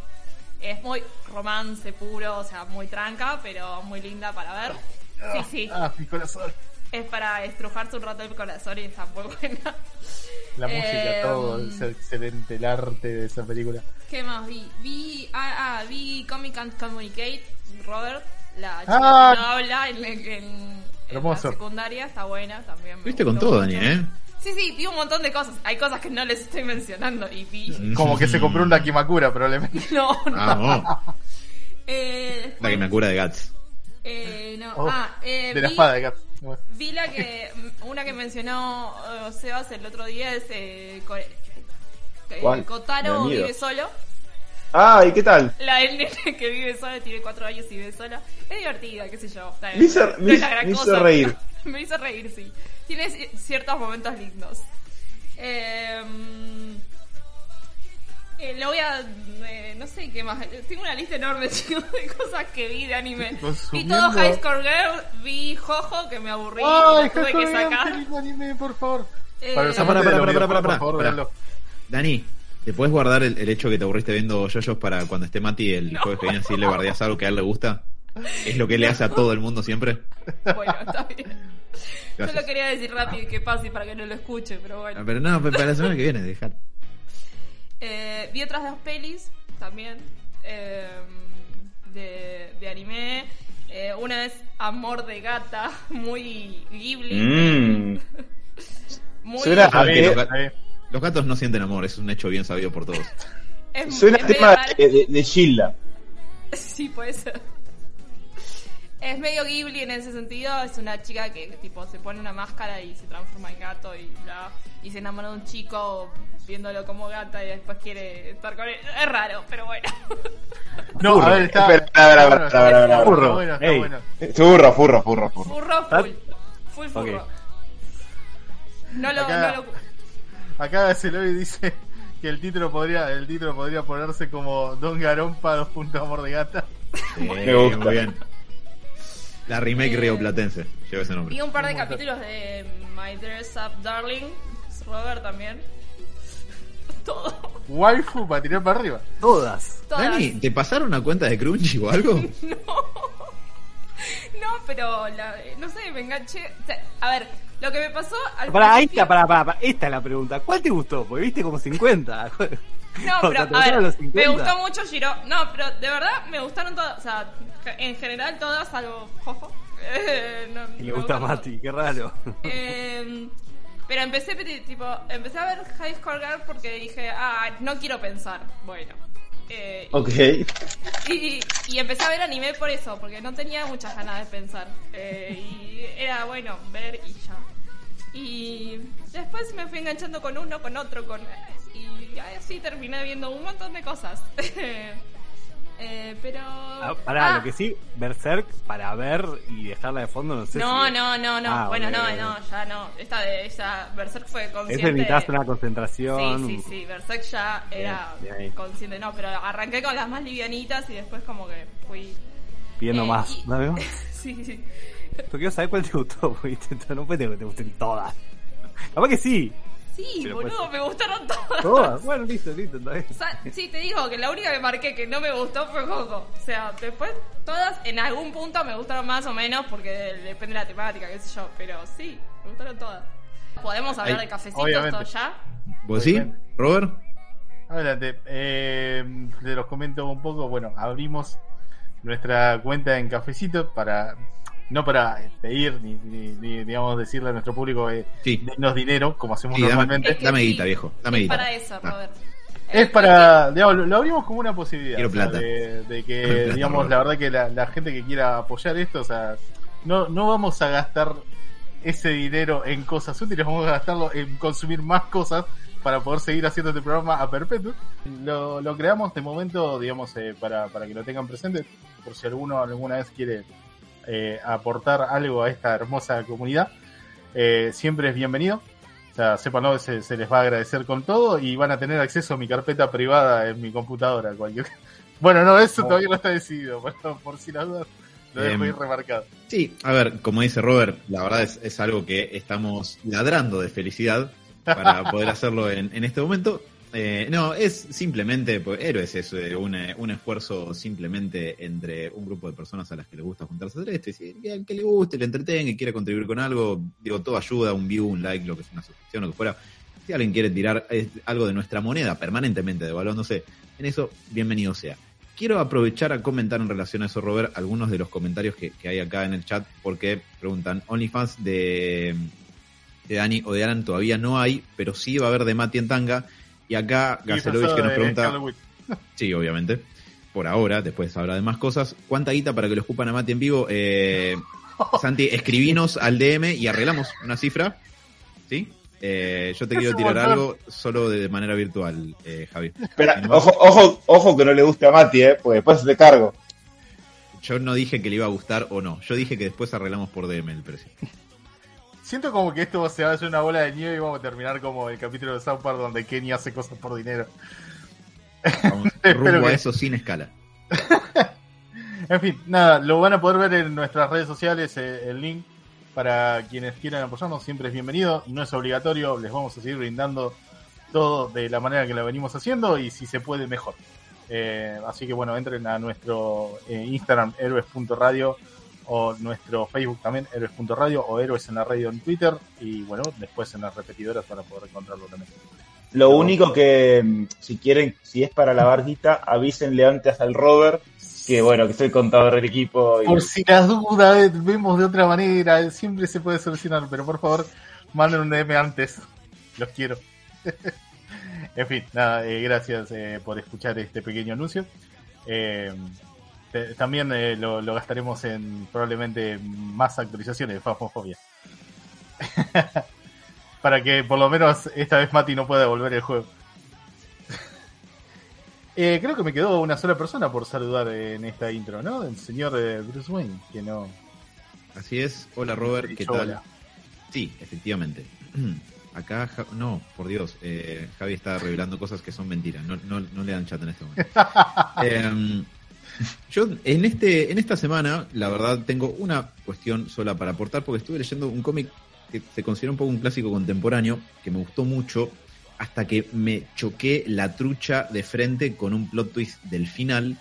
Es muy romance puro, o sea, muy tranca, pero muy linda para ver. Sí, sí. Ah, mi corazón. Es para estrujarse un rato el corazón y está muy buena. La música, Eh, todo, es excelente, el arte de esa película. ¿Qué más vi? Vi, ah, ah, vi Comic and Communicate, Robert, la chica Ah. que no habla en, en- en la secundaria, está buena también. me Viste con todo, mucho. Dani, ¿eh? Sí, sí, vi un montón de cosas. Hay cosas que no les estoy mencionando y vi. Como que se compró un Dakimakura, probablemente. No, no. Ah, no. Eh, La que me cura de Gats. eh, no. Oh, ah, eh, de la vi- espada de Gat. Vi la que. Una que mencionó eh, Sebas el otro día es. Eh, Co- eh, ¿Cuál? Kotaro Me miedo. vive solo. Ah, ¿y qué tal? La del nene que vive sola, tiene cuatro años y vive sola. Es divertida, qué sé yo. Está bien. Me hizo- No me es hizo- la gran me hizo cosa. reír. me hizo reír, sí. Tiene ci- ciertos momentos lindos. Eh, eh, lo voy a. eh, no sé qué más. Tengo una lista enorme, chicos, de cosas que vi de anime. Vi todo High Score Girl, vi Jojo, que me aburrí, ¡Ay, y lo tuve que sacar. lindo anime, por favor! Eh, Para para, para, para, para, por favor, para. Dani, ¿te puedes guardar el, el hecho que te aburriste viendo yoyos para cuando esté Mati el jueves que viene así le bardeas algo que a él le gusta? ¿Es lo que le hace a todo el mundo siempre? Bueno, está bien. Gracias. Solo quería decir rápido que pase para que no lo escuche, pero bueno. Ah, Pero no, para la semana que viene, dejar. Eh, vi otras dos pelis también eh, de, de anime. Eh, una es Amor de Gata, muy Ghibli. Mmm. Muy, Suena a que-. Los gatos no sienten amor, es un hecho bien sabido por todos. es, Suena es tema de, de Gilda. Sí, puede ser. Es medio Ghibli en ese sentido. Es una chica que tipo se pone una máscara y se transforma en gato y bla. Y se enamora de un chico viéndolo como gata y después quiere estar con él. Es raro, pero bueno. No, a ver, está. Espera, Furro. Furro, furro, furro, furro. Furro full. Full furro. No lo, Acá- no lo. Acá Celoy dice que el título podría el título podría ponerse como Don Garompa, dos puntos amor de gata. Sí, Me gusta. Muy bien. La remake Eh, rioplatense, lleva ese nombre. Vi un par de capítulos de My Dress Up Darling. Robert también. Todo. Waifu para tirar para arriba. Todas. Todas. Dani, ¿te pasaron una cuenta de Crunchy o algo? No, pero la- no sé, me enganché. O sea, a ver, lo que me pasó al Para, ahí principio- está, para, para, para. Esta es la pregunta. ¿Cuál te gustó? Porque viste como 50. No, O pero sea, ¿te a ver, me 50? gustó mucho Giro. No, pero de verdad me gustaron todas. O sea, en general todas, salvo Jojo. Eh, no, Y le me gusta Mati, qué raro. Eh, pero empecé tipo empecé a ver High Score Girl porque dije ah no quiero pensar bueno Eh, y- Ok. y, y empecé a ver anime por eso porque no tenía muchas ganas de pensar Eh, y era bueno ver y ya y después me fui enganchando con uno con otro con y así terminé viendo un montón de cosas Eh, pero Ah, pará, Ah, lo que sí, Berserk para ver y dejarla de fondo, no sé no, si. no, no, no. Ah, bueno, no, no, ya no. Esta de esa Berserk fue consciente. Ese necesitas una concentración. Sí, sí, sí. Berserk ya era Bien, bien. consciente. No, pero arranqué con las más livianitas y después como que fui. Pidiendo Eh, más. y- ¿No veo? Sí, sí. Pero quiero saber cuál te gustó, porque no puede que te gusten todas. Capaz que sí. Sí, boludo, pues- me gustaron todas. Todas. Bueno, listo, listo, está bien. O sea, sí, te digo que la única que marqué que no me gustó fue Coco. O sea, después todas en algún punto me gustaron más o menos porque depende de la temática, qué sé yo. Pero sí, me gustaron todas. ¿Podemos hablar Ay, de cafecitos todo ya? ¿Vos sí. Robert? Adelante. Eh, te los comento un poco. Bueno, abrimos nuestra cuenta en cafecito para no para pedir ni, ni- ni, digamos decirle a nuestro público eh, Sí. denos dinero como hacemos Sí, dame- normalmente. Es que Dame sí, guita, viejo, dame es guita. para eso, Ah. Robert. Es para, digamos, lo, abrimos como una posibilidad. Quiero o sea, plata. de, de que, Quiero plata, digamos, Robert. la verdad que la, la gente que quiera apoyar esto, o sea, no, no vamos a gastar ese dinero en cosas útiles, vamos a gastarlo en consumir más cosas para poder seguir haciendo este programa a perpetuo. Lo, lo creamos de momento, digamos, eh, para, para que lo tengan presente, por si alguno alguna vez quiere eh, aportar algo a esta hermosa comunidad, eh, siempre es bienvenido. O sea, sépanlo, se, se les va a agradecer con todo y van a tener acceso a mi carpeta privada en mi computadora. Cualquier... Bueno, no, eso todavía no está decidido, pero por si las dudas lo dejo Em, ahí remarcado. Sí, a ver, como dice Robert, la verdad es, es algo que estamos ladrando de felicidad para poder hacerlo en, en este momento. Eh, no, es simplemente, pues, Héroes es eh, un, eh, un esfuerzo simplemente entre un grupo de personas a las que les gusta juntarse a esto. Y que, al que le guste, le entretenga y quiera contribuir con algo, digo, todo ayuda, un view, un like, lo que es una suscripción, lo que fuera. Si alguien quiere tirar algo de nuestra moneda permanentemente devaluándose, en eso, bienvenido sea. Quiero aprovechar a comentar en relación a eso, Robert, algunos de los comentarios que, que hay acá en el chat, porque preguntan, OnlyFans de, de Dani o de Alan todavía no hay, pero sí va a haber de Mati en tanga. Y acá Gacelovich que nos pregunta, sí, obviamente, por ahora, después habrá de más cosas. ¿Cuánta guita para que lo escupan a Mati en vivo? Eh, Santi, escribinos al DM y arreglamos una cifra, ¿sí? Eh, yo te quiero tirar algo solo de manera virtual, eh, Javi. Espera, No. ojo, ojo, ojo que no le guste a Mati, eh, porque después te cargo. Yo no dije que le iba a gustar o no. Yo dije que después arreglamos por DM el precio. Siento como que esto se va a hacer una bola de nieve y vamos a terminar como el capítulo de South Park donde Kenny hace cosas por dinero. Vamos rumbo a eso sin escala. En fin, nada, lo van a poder ver en nuestras redes sociales, eh, el link para quienes quieran apoyarnos, siempre es bienvenido, no es obligatorio, les vamos a seguir brindando todo de la manera que lo venimos haciendo y si se puede mejor. Eh, así que bueno, entren a nuestro eh, Instagram héroes.radio o nuestro Facebook también héroes.radio o héroes en la radio en Twitter y bueno, después en las repetidoras para poder encontrarlo también. Lo único que, mm, si quieren, si es para la barquita, avísenle antes al Robert que, bueno, que soy contador del equipo. Y... Por si las dudas vemos de otra manera, siempre se puede solucionar, pero por favor, manden un DM antes. Los quiero. en fin, nada, eh, gracias eh, por escuchar este pequeño anuncio. Eh, te- también eh, lo, lo gastaremos en probablemente más actualizaciones de Phasmophobia. Para que por lo menos esta vez Mati no pueda devolver el juego. Eh, creo que me quedó una sola persona por saludar en esta intro, ¿no? El señor eh, Bruce Wayne, que no. Así es. Hola Robert, ¿qué tal? hola. Sí, efectivamente. Acá, Ja- no, por Dios, eh, Javi está revelando cosas que son mentiras. No, no, no le dan chat en este momento. Yo en este, en esta semana, la verdad, tengo una cuestión sola para aportar porque estuve leyendo un cómic que se considera un poco un clásico contemporáneo que me gustó mucho hasta que me choqué la trucha de frente con un plot twist del final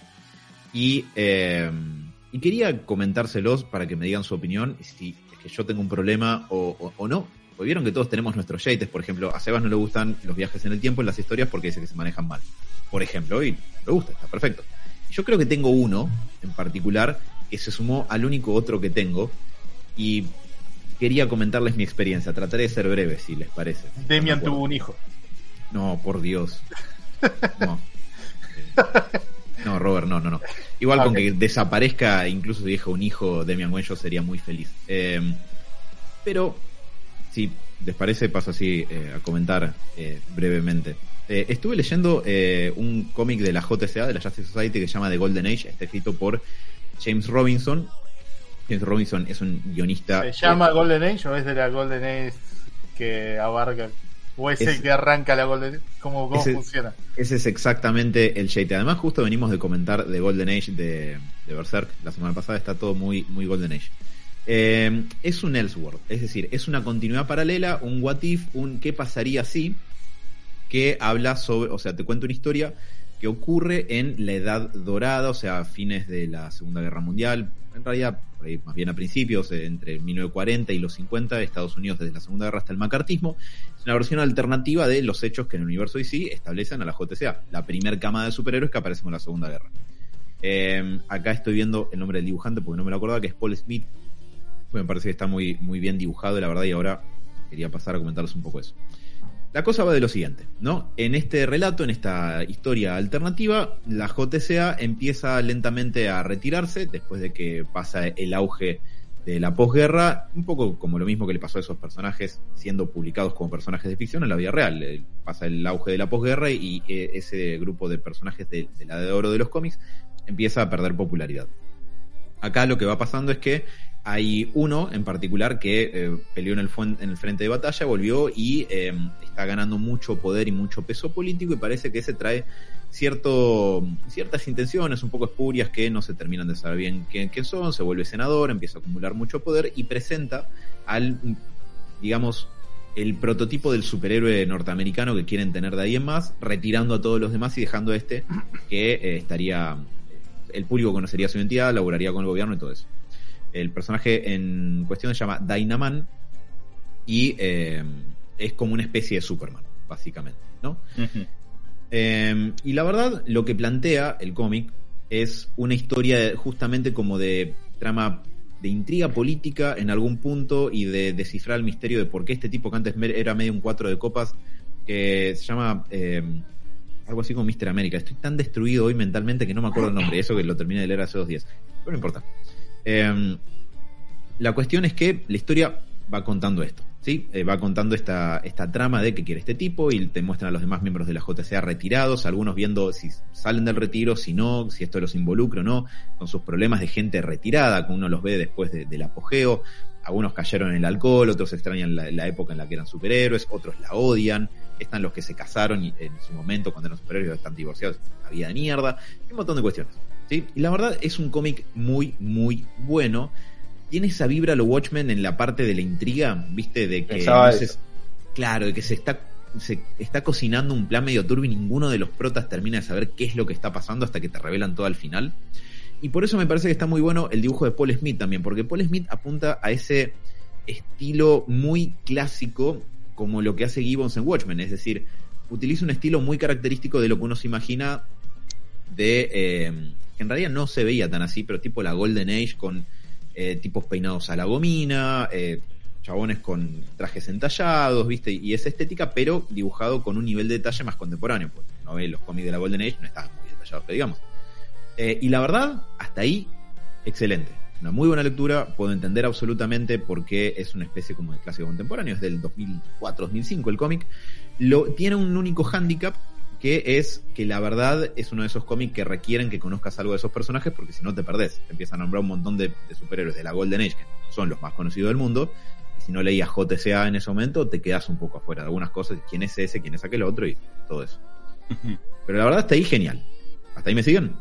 y, em, y quería comentárselos para que me digan su opinión si es que yo tengo un problema o, o- o no. Porque vieron que todos tenemos nuestros yates, por ejemplo, a Sebas no le gustan los viajes en el tiempo en las historias porque dice que se manejan mal. Por ejemplo, y le gusta, está perfecto. Yo creo que tengo uno en particular que se sumó al único otro que tengo y quería comentarles mi experiencia. Trataré de ser breve, si les parece. Demian No tuvo un hijo. No, por Dios. No. No, Robert, no, no, no. Igual Ah, con ok. que desaparezca, incluso si deja un hijo Demian Wayne, yo sería muy feliz. Eh, pero, si les parece, paso así eh, a comentar eh, brevemente. Eh, estuve leyendo eh, un cómic de la JSA, de la Justice Society, que se llama The Golden Age. Está escrito por James Robinson. James Robinson es un guionista. ¿Se llama Golden Age o es de la Golden Age que abarca? ¿O es, Es- el que arranca la Golden Age? ¿Cómo, cómo Ese- funciona? Ese es exactamente el shade. Además, justo venimos de comentar de Golden Age de, de Berserk la semana pasada. Está todo muy, muy Golden Age. Eh, es un Elseworld, es decir, es una continuidad paralela, un what if, un qué pasaría si, que habla sobre, o sea, te cuento una historia que ocurre en la Edad Dorada, o sea, fines de la Segunda Guerra Mundial, en realidad, ahí, más bien a principios, eh, entre 1940 y los 50, Estados Unidos desde la Segunda Guerra hasta el macartismo, es una versión alternativa de los hechos que en el universo DC establecen a la JCA, la primer cama de superhéroes que aparecen en la Segunda Guerra. Eh, acá estoy viendo el nombre del dibujante porque no me lo acordaba, que es Paul Smith. Me parece que está muy, muy bien dibujado, la verdad, y ahora quería pasar a comentarles un poco eso. La cosa va de lo siguiente, ¿no? En este relato, en esta historia alternativa, la JCA empieza lentamente a retirarse después de que pasa el auge de la posguerra, un poco como lo mismo que le pasó a esos personajes siendo publicados como personajes de ficción en la vida real. Eh, Pasa el auge de la posguerra y eh, ese grupo de personajes de, de la de oro de los cómics empieza a perder popularidad. Acá lo que va pasando es que hay uno en particular que eh, peleó en el, frente de batalla, volvió y eh, está ganando mucho poder y mucho peso político y parece que ese trae cierto, ciertas intenciones un poco espurias que no se terminan de saber bien qué, qué son, se vuelve senador, empieza a acumular mucho poder y presenta al, digamos, el prototipo del superhéroe norteamericano que quieren tener de ahí en más, retirando a todos los demás y dejando a este que eh, estaría, el público conocería su identidad, laburaría con el gobierno y todo eso. El personaje en cuestión se llama Dynaman y eh, es como una especie de Superman, básicamente, ¿no? Eh, y la verdad, lo que plantea el cómic es una historia justamente como de trama de intriga política en algún punto y de descifrar el misterio de por qué este tipo que antes era medio un cuatro de copas, que se llama eh, algo así como Mister América. Estoy tan destruido hoy mentalmente que no me acuerdo el nombre, eso que lo terminé de leer hace dos días. Pero no importa. Eh, la cuestión es que la historia va contando esto, ¿sí? Eh, va contando esta, esta trama de que quiere este tipo y te muestran a los demás miembros de la JCA retirados, algunos viendo si salen del retiro, si no, si esto los involucra o no, con sus problemas de gente retirada, que uno los ve después de- del apogeo. Algunos cayeron en el alcohol, otros extrañan la, época en la que eran superhéroes, otros la odian. Están los que se casaron y en su momento, cuando eran superhéroes, están divorciados, la vida de mierda. Un montón de cuestiones. ¿Sí? Y la verdad es un cómic muy, muy bueno tiene esa vibra lo Watchmen en la parte de la intriga, viste, de que no se- claro, de que se está se está cocinando un plan medio turbio y ninguno de los protas termina de saber qué es lo que está pasando hasta que te revelan todo al final. Y por eso me parece que está muy bueno el dibujo de Paul Smith también, porque Paul Smith apunta a ese estilo muy clásico como lo que hace Gibbons en Watchmen, es decir, utiliza un estilo muy característico de lo que uno se imagina de eh, en realidad no se veía tan así, pero tipo la Golden Age con eh, tipos peinados a la gomina, eh, chabones con trajes entallados, ¿viste? Y esa estética, pero dibujado con un nivel de detalle más contemporáneo, pues no ve los cómics de la Golden Age, no estaban muy detallados, que digamos. Eh, y la verdad, hasta ahí, excelente. Una muy buena lectura, puedo entender absolutamente por qué es una especie como de clásico contemporáneo, es del 2004-2005 el cómic. Lo, tiene un único hándicap, que es que la verdad es uno de esos cómics que requieren que conozcas algo de esos personajes porque si no te perdés. Te empiezan a nombrar un montón de, de superhéroes de la Golden Age, que son los más conocidos del mundo, y si no leías JCA en ese momento, te quedas un poco afuera de algunas cosas, quién es ese, quién es aquel otro y todo eso. Pero la verdad hasta ahí genial. ¿Hasta ahí me siguen?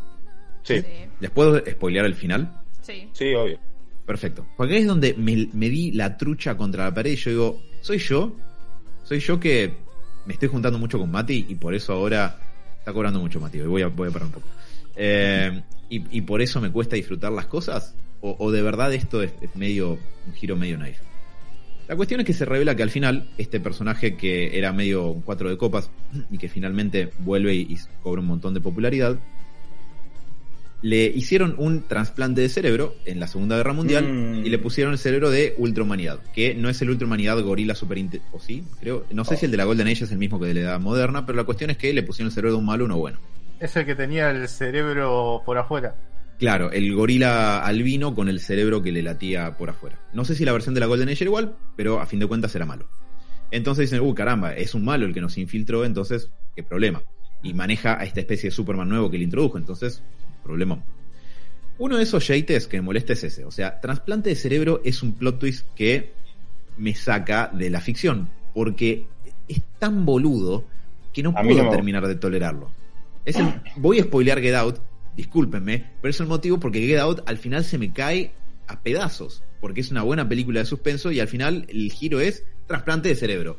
Sí, ¿Les puedo spoilear el final? Sí. sí, obvio. Perfecto. Porque ahí es donde me, me di la trucha contra la pared y yo digo, ¿soy yo? ¿Soy yo que me estoy juntando mucho con Mati y por eso ahora está cobrando mucho Mati? Y voy a, voy a parar un poco. Eh, y, por eso me cuesta disfrutar las cosas? ¿O, de verdad esto es, medio un giro medio naif? La cuestión es que se revela que al final este personaje que era medio un cuatro de copas y que finalmente vuelve y cobra un montón de popularidad, le hicieron un trasplante de cerebro en la Segunda Guerra Mundial Mm. y le pusieron el cerebro de ultrahumanidad, que no es el ultrahumanidad gorila super o sí, creo, no sé si el de la Golden Age es el mismo que de la edad moderna, pero la cuestión es que le pusieron el cerebro de un malo uno bueno. Es el que tenía el cerebro por afuera. Claro, el gorila albino con el cerebro que le latía por afuera. No sé si la versión de la Golden Age era igual, pero a fin de cuentas era malo. Entonces dicen, uh, caramba, es un malo el que nos infiltró, entonces, qué problema. Y maneja a esta especie de Superman nuevo que le introdujo, entonces, problema. Uno de esos yates que me molesta es ese. O sea, trasplante de cerebro es un plot twist que me saca de la ficción. Porque es tan boludo que no A puedo no terminar de tolerarlo. Es el- voy a spoilear Get Out, discúlpenme, pero es el motivo porque Get Out al final se me cae a pedazos. Porque es una buena película de suspenso y al final el giro es trasplante de cerebro.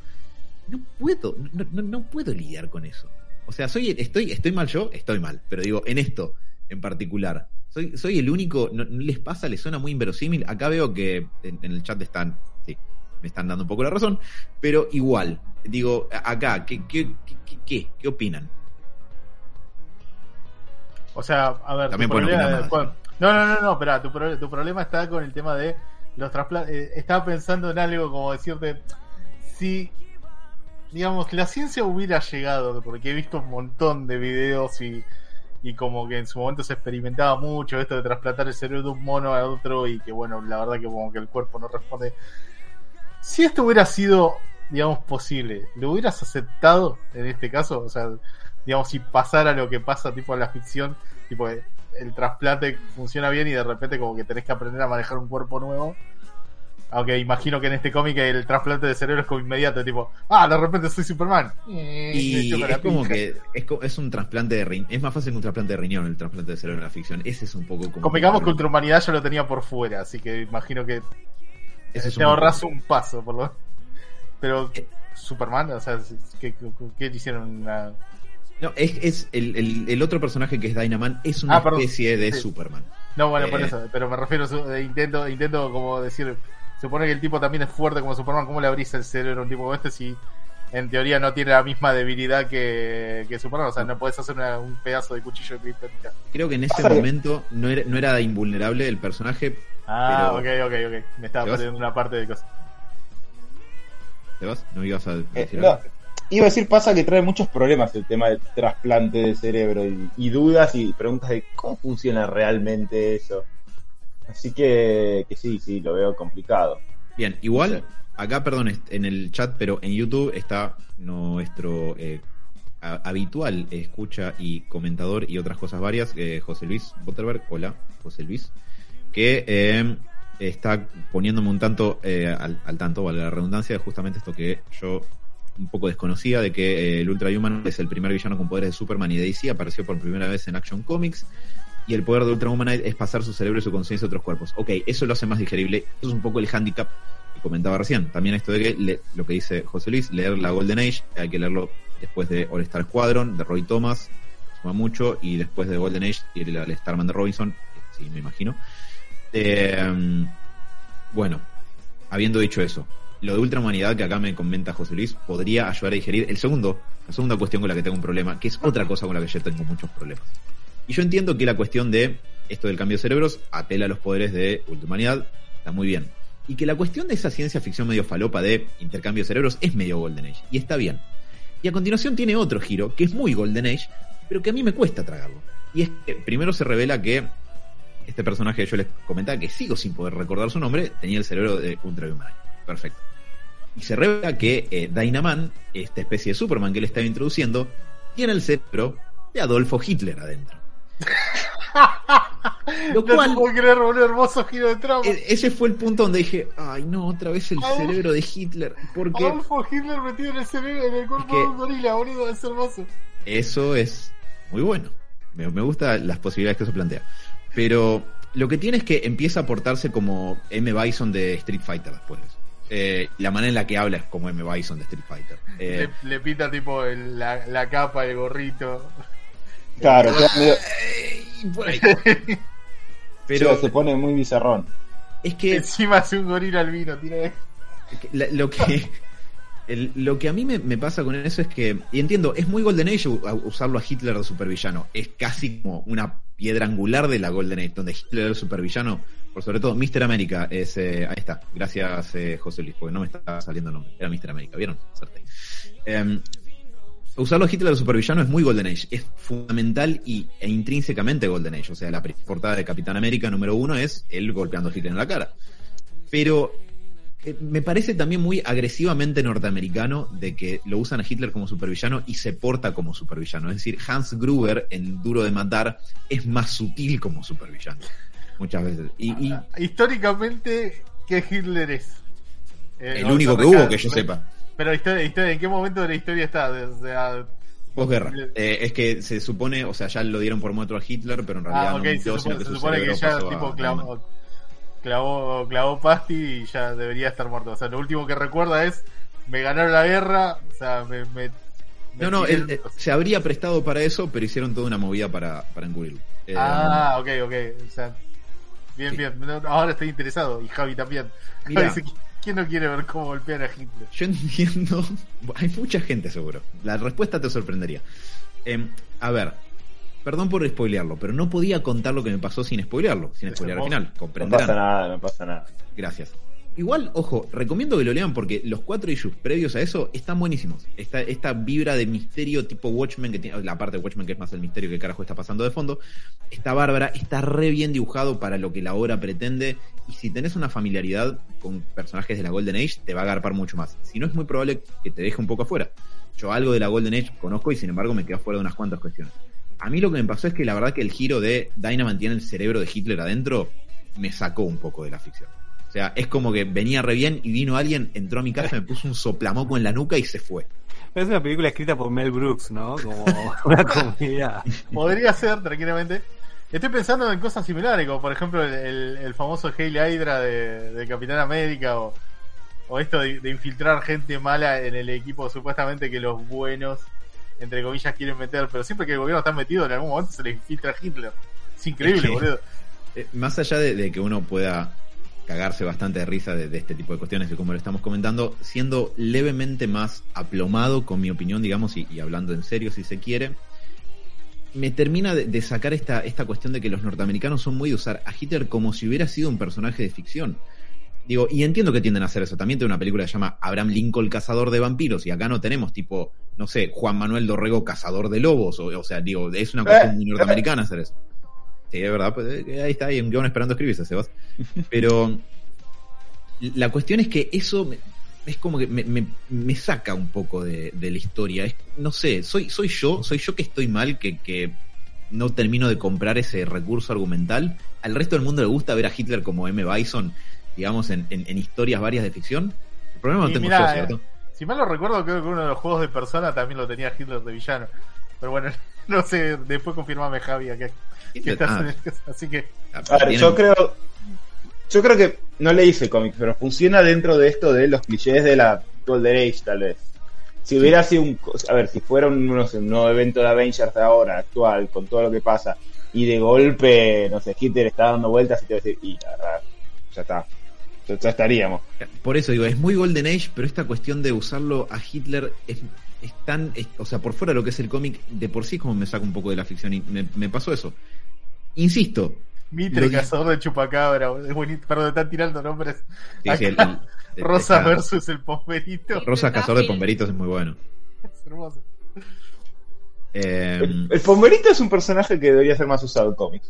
No puedo, no, no- no puedo lidiar con eso. O sea, soy, estoy, estoy mal yo, estoy mal. Pero digo, en esto en particular, soy, soy el único, no, no les pasa, les suena muy inverosímil. Acá veo que en, en el chat están, sí, me están dando un poco la razón, pero igual, digo, acá, ¿qué, qué, qué, qué, qué, opinan? O sea, a ver, También tu problema- no, no, no, no, espera, tu, pro- tu problema está con el tema de los trasplantes. estaba pensando en algo como decirte, si, digamos, la ciencia hubiera llegado, porque he visto un montón de videos y, y como que en su momento se experimentaba mucho esto de trasplantar el cerebro de un mono a otro y que bueno, la verdad que como que el cuerpo no responde. Si esto hubiera sido, digamos, posible, ¿lo hubieras aceptado en este caso? O sea, digamos, si pasara lo que pasa tipo en la ficción, tipo el trasplante funciona bien y de repente como que tenés que aprender a manejar un cuerpo nuevo. Aunque imagino que en este cómic el trasplante de cerebro es como inmediato, tipo, ah, de repente soy Superman. Y es como que es, es un trasplante de riñón. Es más fácil que un trasplante de riñón el trasplante de cerebro en la ficción. Ese es un poco como. Convengamos que Ultrahumanidad ya lo tenía por fuera, así que imagino que Ese es te un- ahorras un paso, por lo Pero Eh. Superman, o sea, ¿qué, qué, hicieron? Una... No, es, es el, el- el otro personaje que es Dynaman es una Ah, especie de Sí. Superman. No, bueno, por Eh. eso, pero me refiero, su- eh, intento, intento como decir, supone que el tipo también es fuerte como Superman, ¿cómo le abrís el cerebro a un tipo como este si en teoría no tiene la misma debilidad que, que Superman? O sea, no puedes hacer una- un pedazo de cuchillo de kriptonita. Creo que en ese momento no era, no era invulnerable el personaje. Ah, Pero- ok, ok, ok. Me estaba perdiendo una parte de cosas. ¿Te vas? ¿No ibas a Eh, decir no, algo? iba a decir, pasa que trae muchos problemas el tema del trasplante de cerebro y, y dudas y preguntas de cómo funciona realmente eso. Así que, que sí, sí, lo veo complicado. Bien, igual, acá, perdón, en el chat, pero en YouTube está nuestro eh, habitual escucha y comentador y otras cosas varias, eh, José Luis Botterberg. Hola, José Luis. Que eh, está poniéndome un tanto eh, al, al tanto, vale la redundancia, de justamente esto que yo un poco desconocía, de que eh, el Ultrahuman es el primer villano con poderes de Superman y de DC, apareció por primera vez en Action Comics. Y el poder de Ultrahumanite es pasar su cerebro y su conciencia a otros cuerpos. Ok, eso lo hace más digerible. Eso es un poco el handicap que comentaba recién. También esto de que lo que dice José Luis, leer la Golden Age, hay que leerlo después de All Star Squadron, de Roy Thomas, suma mucho, y después de Golden Age, y el, Starman de Robinson, sí, me imagino. Eh, bueno, habiendo dicho eso, lo de ultrahumanidad que acá me comenta José Luis podría ayudar a digerir el segundo, la segunda cuestión con la que tengo un problema, que es otra cosa con la que yo tengo muchos problemas. Y yo entiendo que la cuestión de esto del cambio de cerebros apela a los poderes de ultrahumanidad, está muy bien. Y que la cuestión de esa ciencia ficción medio falopa de intercambio de cerebros es medio Golden Age, y está bien. Y a continuación tiene otro giro, que es muy Golden Age, pero que a mí me cuesta tragarlo. Y es que primero se revela que este personaje yo les comentaba, que sigo sin poder recordar su nombre, tenía el cerebro de Ultrahumanite. Perfecto. Y se revela que eh, Dynaman, esta especie de Superman que él estaba introduciendo, tiene el cerebro de Adolfo Hitler adentro. Lo No cual, puedo creer, boludo, hermoso giro de trama. e- ese fue el punto donde dije, ay no, otra vez el Adolfo- cerebro de Hitler. Porque Adolfo Hitler metido en el cerebro, en el cuerpo de un gorila, boludo, es hermoso. Eso es muy bueno. Me, me gustan las posibilidades que eso plantea. Pero lo que tiene es que empieza a portarse como M. Bison de Street Fighter después. Eh, la manera en la que habla es como M. Bison de Street Fighter. Eh, Le, le pinta tipo el- la, la capa, el gorrito. Claro, queda medio- por ahí. pero Pero se pone muy bizarrón. es que Encima hace un gorila albino, tiene lo que el- lo que a mí me, me pasa con eso es que y entiendo es muy Golden Age usarlo a Hitler de supervillano es casi como una piedra angular de la Golden Age donde Hitler era el supervillano por sobre todo Mr. América es eh, ahí está gracias eh, José Luis porque no me está saliendo el nombre era Mr. América vieron Acerté. Usarlo a Hitler de supervillano es muy Golden Age es fundamental y, e intrínsecamente Golden Age o sea la portada de Capitán América número uno es él golpeando a Hitler en la cara pero eh, me parece también muy agresivamente norteamericano de que lo usan a Hitler como supervillano y se porta como supervillano. Es decir, Hans Gruber en Duro de Matar es más sutil como supervillano. Muchas veces. Y, y Históricamente, ¿qué Hitler es? Eh, el vamos único que hubo que yo sepa. Pero historia, historia, ¿en qué momento de la historia está? O sea, Posguerra. Eh, es que se supone, o sea, ya lo dieron por muerto a Hitler, pero en realidad ah, no ok, se supone, se su supone que ya tipo clavó, clavó, clavó pasti y ya debería estar muerto. O sea, lo último que recuerda es, me ganaron la guerra, o sea, me... No, no, él, eh, se habría prestado para eso, pero hicieron toda una movida para, para encubrirlo. Eh, Ah, ok, ok. O sea, bien, Sí. bien. No, ahora estoy interesado. Y Javi también. Mirá. Javi dice, ¿quién no quiere ver cómo golpean a Hitler? Yo entiendo. Hay mucha gente seguro. La respuesta te sorprendería. Em, a ver, perdón por spoilearlo, pero no podía contar lo que me pasó sin spoilearlo, sin spoilear al final. No Comprenderán. pasa nada, no pasa nada. Gracias. Igual, ojo, recomiendo que lo lean porque los cuatro issues previos a eso están buenísimos. Esta, vibra de misterio tipo Watchmen, que tiene, la parte de Watchmen que es más el misterio que carajo está pasando de fondo, está bárbara, está re bien dibujado para lo que la obra pretende. Y si tenés una familiaridad con personajes de la Golden Age, te va a agarpar mucho más. Si no, es muy probable que te deje un poco afuera. Yo algo de la Golden Age conozco y sin embargo me quedo fuera de unas cuantas cuestiones. A mí lo que me pasó es que la verdad que el giro de Dynamite tiene el cerebro de Hitler adentro me sacó un poco de la ficción. O sea, es como que venía re bien y vino alguien, entró a mi casa, me puso un soplamoco en la nuca y se fue. Es una película escrita por Mel Brooks, ¿no? Como una comedia. Podría ser, tranquilamente. Estoy pensando en cosas similares, como por ejemplo el, el- el famoso Hail Hydra de, de Capitán América o, o esto de, de infiltrar gente mala en el equipo supuestamente que los buenos, entre comillas, quieren meter, pero siempre que el gobierno está metido en algún momento se le infiltra a Hitler. Es increíble, Es que- boludo. Eh, más allá de, de que uno pueda cagarse bastante de risa de, de este tipo de cuestiones que como lo estamos comentando, siendo levemente más aplomado con mi opinión, digamos, y, y hablando en serio si se quiere, me termina de, de sacar esta, esta cuestión de que los norteamericanos son muy de usar a Hitler como si hubiera sido un personaje de ficción. Digo, y entiendo que tienden a hacer eso. También tengo una película que se llama Abraham Lincoln, cazador de vampiros, y acá no tenemos tipo, no sé, Juan Manuel Dorrego, cazador de lobos. O, o sea, digo, es una cuestión muy norteamericana hacer eso. Sí, es verdad, pues, eh, ahí está, hay un guion esperando escribirse, Sebas. Pero la cuestión es que eso me- es como que me, me- me saca un poco de, de la historia. Es- no sé, soy, soy yo, soy yo que estoy mal, que, que no termino de comprar ese recurso argumental. Al resto del mundo le gusta ver a Hitler como M. Bison, digamos, en, en- en historias varias de ficción. El problema no tengo mirá, yo, ¿cierto? Si mal lo recuerdo, creo que uno de los juegos de persona también lo tenía Hitler de villano. Pero bueno, no sé, después confirmame Javi. Que Hitler- estás ah, en el- Así que A ver, yo creo. Yo creo que no leí ese cómic, pero funciona dentro de esto de los clichés de la Golden Age, tal vez. Si hubiera sido un. A ver, si fuera un, no sé, un nuevo evento de Avengers de ahora, actual, con todo lo que pasa, y de golpe, no sé, Hitler está dando vueltas y te va a decir, y la verdad, ya está. Ya, ya estaríamos. Por eso digo, es muy Golden Age, pero esta cuestión de usarlo a Hitler es, es tan. es- o sea, por fuera de lo que es el cómic, de por sí como me saca un poco de la ficción y me, me pasó eso. Insisto. Mitre, cazador de chupacabra. Es bonito. Perdón, están tirando nombres. sí, sí, el- Acá, el- Rosa está- versus el pomperito. Rosa Cazador de Pomberitos es muy bueno. Es hermoso. Eh, El, el Pomberito es un personaje que debería ser más usado en cómics.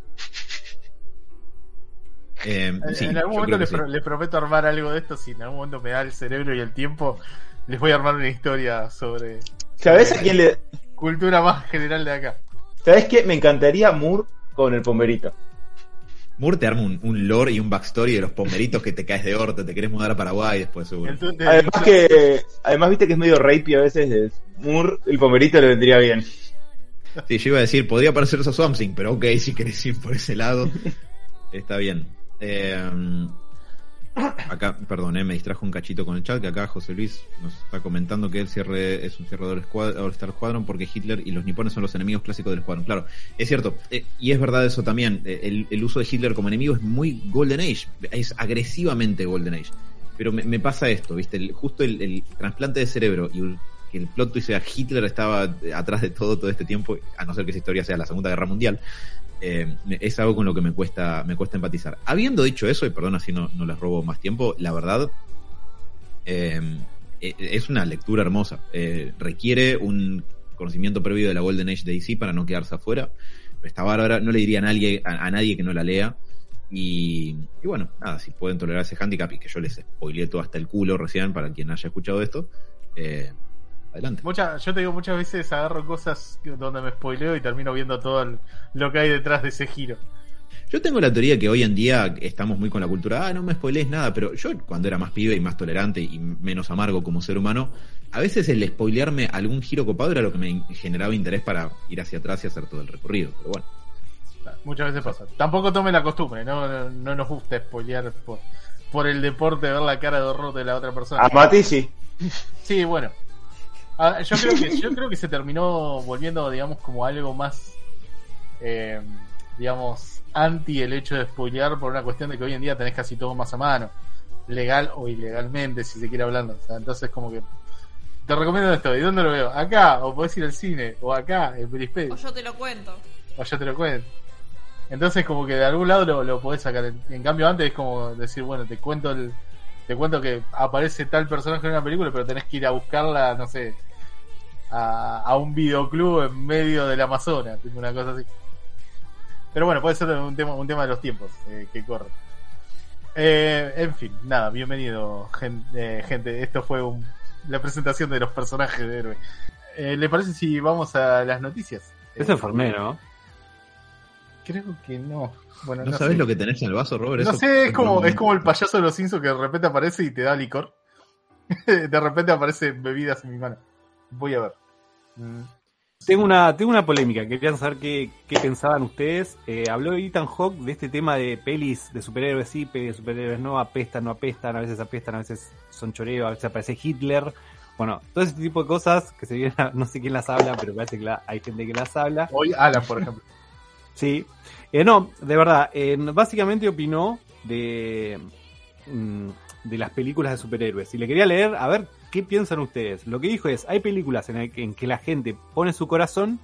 eh, En, sí, en algún yo momento sí. pro- les prometo armar algo de esto. Si en algún momento me da el cerebro y el tiempo, les voy a armar una historia sobre ¿Sabes a quién le.? cultura más general de acá. ¿Sabes qué? Me encantaría Moore con el Pomberito. Moore te arma un, un lore y un backstory de los pomeritos que te caes de orto, te querés mudar a Paraguay después, seguro. Entonces, Además que. Además, viste que es medio rapey a veces. es- Moore, el Pomberito le vendría bien. Sí, yo iba a decir, podría parecer eso Swamp Thing, pero ok, si querés ir por ese lado, está bien. Eh, acá, perdón, eh, me distrajo un cachito con el chat, que acá José Luis nos está comentando que el cierre es un cierre de All Squadron porque Hitler y los nipones son los enemigos clásicos del Squadron. Claro, es cierto, eh, y es verdad eso también, eh, el, el uso de Hitler como enemigo es muy Golden Age, es agresivamente Golden Age. Pero me, pasa esto, ¿viste? El- justo el, el trasplante de cerebro y que el plot twist sea Hitler estaba eh, atrás de todo todo este tiempo, a no ser que esa historia sea la Segunda Guerra Mundial, eh, es algo con lo que me cuesta, me cuesta empatizar. Habiendo dicho eso, y perdón así no, no les robo más tiempo, la verdad eh, eh, es una lectura hermosa. Eh, requiere un conocimiento previo de la Golden Age de DC para no quedarse afuera. Está bárbara, no le diría a nadie, a, nadie que no la lea. Y, y bueno, nada, si pueden tolerar ese handicap y que yo les spoileé todo hasta el culo recién para quien haya escuchado esto, eh, adelante. Mucha, yo te digo, muchas veces agarro cosas donde me spoileo y termino viendo todo el- lo que hay detrás de ese giro. Yo tengo la teoría que hoy en día estamos muy con la cultura, ah, no me spoilees nada, pero yo cuando era más pibe y más tolerante y menos amargo como ser humano, a veces el spoilearme algún giro copado era lo que me generaba interés para ir hacia atrás y hacer todo el recorrido. Pero bueno, Muchas veces pasa. Tampoco tomen la costumbre, no, no, no nos gusta spoilear por, por el deporte, ver la cara de horror de la otra persona. A Mati sí. Sí, bueno. Ah, yo creo que yo creo que se terminó volviendo, digamos, como algo más, eh, digamos, anti el hecho de spoilear por una cuestión de que hoy en día tenés casi todo más a mano, legal o ilegalmente, si se quiere hablando. O sea, entonces como que te recomiendo esto. ¿Y dónde lo veo? Acá, o podés ir al cine, o acá, en Perispedio. O yo te lo cuento. o yo te lo cuento. Entonces como que de algún lado lo, lo podés sacar. En, en cambio antes es como decir, bueno, te cuento el, te cuento que aparece tal personaje en una película, pero tenés que ir a buscarla, no sé, a, a un videoclub en medio del Amazonas, tipo una cosa así. Pero bueno, puede ser un tema, un tema de los tiempos eh, que corren. Eh, en fin, nada, bienvenido, gen- eh, gente. Esto fue un- la presentación de los personajes de héroe. Eh, ¿Le parece si vamos a las noticias? Es enfermero, ¿no? Creo que no. Bueno, ¿No, no, sabes sé. lo que tenés en el vaso, Robert? No Eso sé, es como, es como el payaso de los Simpsons que de repente aparece y te da licor. de repente aparece bebidas en mi mano. Voy a ver. Mm, Tengo una, tengo una polémica, quería saber qué, qué pensaban ustedes. Eh, habló Ethan Hawke de este tema de pelis de superhéroes sí, pelis de superhéroes no, apestan, no apestan, a veces apestan, a veces son choreo, a veces aparece Hitler. Bueno, todo ese tipo de cosas que se vienen, a- no sé quién las habla, pero parece que la- hay gente que las habla. Hoy Alan, por ejemplo. Sí. Eh, no, de verdad, eh, básicamente opinó de, mm, de las películas de superhéroes. Y le quería leer, a ver qué piensan ustedes. Lo que dijo es, hay películas en, el que- la gente pone su corazón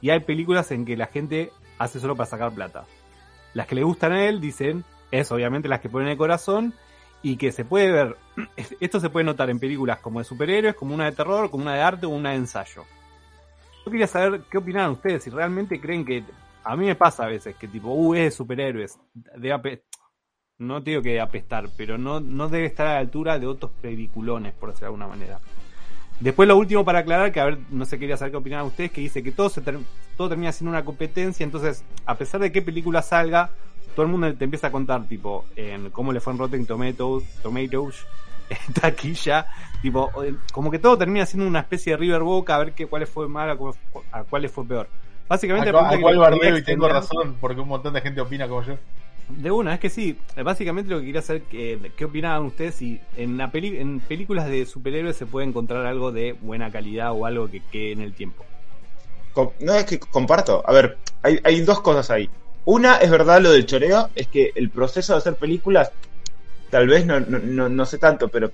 y hay películas en que la gente hace solo para sacar plata. Las que le gustan a él, dicen, es obviamente las que ponen el corazón y que se puede ver, esto se puede notar en películas como de superhéroes, como una de terror, como una de arte o una de ensayo. Yo quería saber qué opinan ustedes, si realmente creen que a mí me pasa a veces que tipo, uh, es de superhéroes, ape- no digo que apestar, pero no, no debe estar a la altura de otros peliculones, por decirlo de alguna manera. Después lo último para aclarar, que a ver, no sé, quería saber qué opinan ustedes, que dice que todo, se ter- todo termina siendo una competencia, entonces, a pesar de qué película salga, todo el mundo te empieza a contar, tipo, en cómo le fue en Rotten Tomatoes, Tomatoes en taquilla, tipo, como que todo termina siendo una especie de River Boca, a ver qué, cuáles fue mal, a, cu- a cuáles fue peor. Básicamente, A, a que cuál y tengo razón, porque un montón de gente opina como yo. De una, es que sí. Básicamente lo que quería saber, que, ¿qué opinaban ustedes si en, peli- en películas de superhéroes se puede encontrar algo de buena calidad o algo que quede en el tiempo? No es que comparto. A ver, hay, hay dos cosas ahí. Una es verdad lo del choreo, es que el proceso de hacer películas, tal vez no, no, no, no sé tanto, pero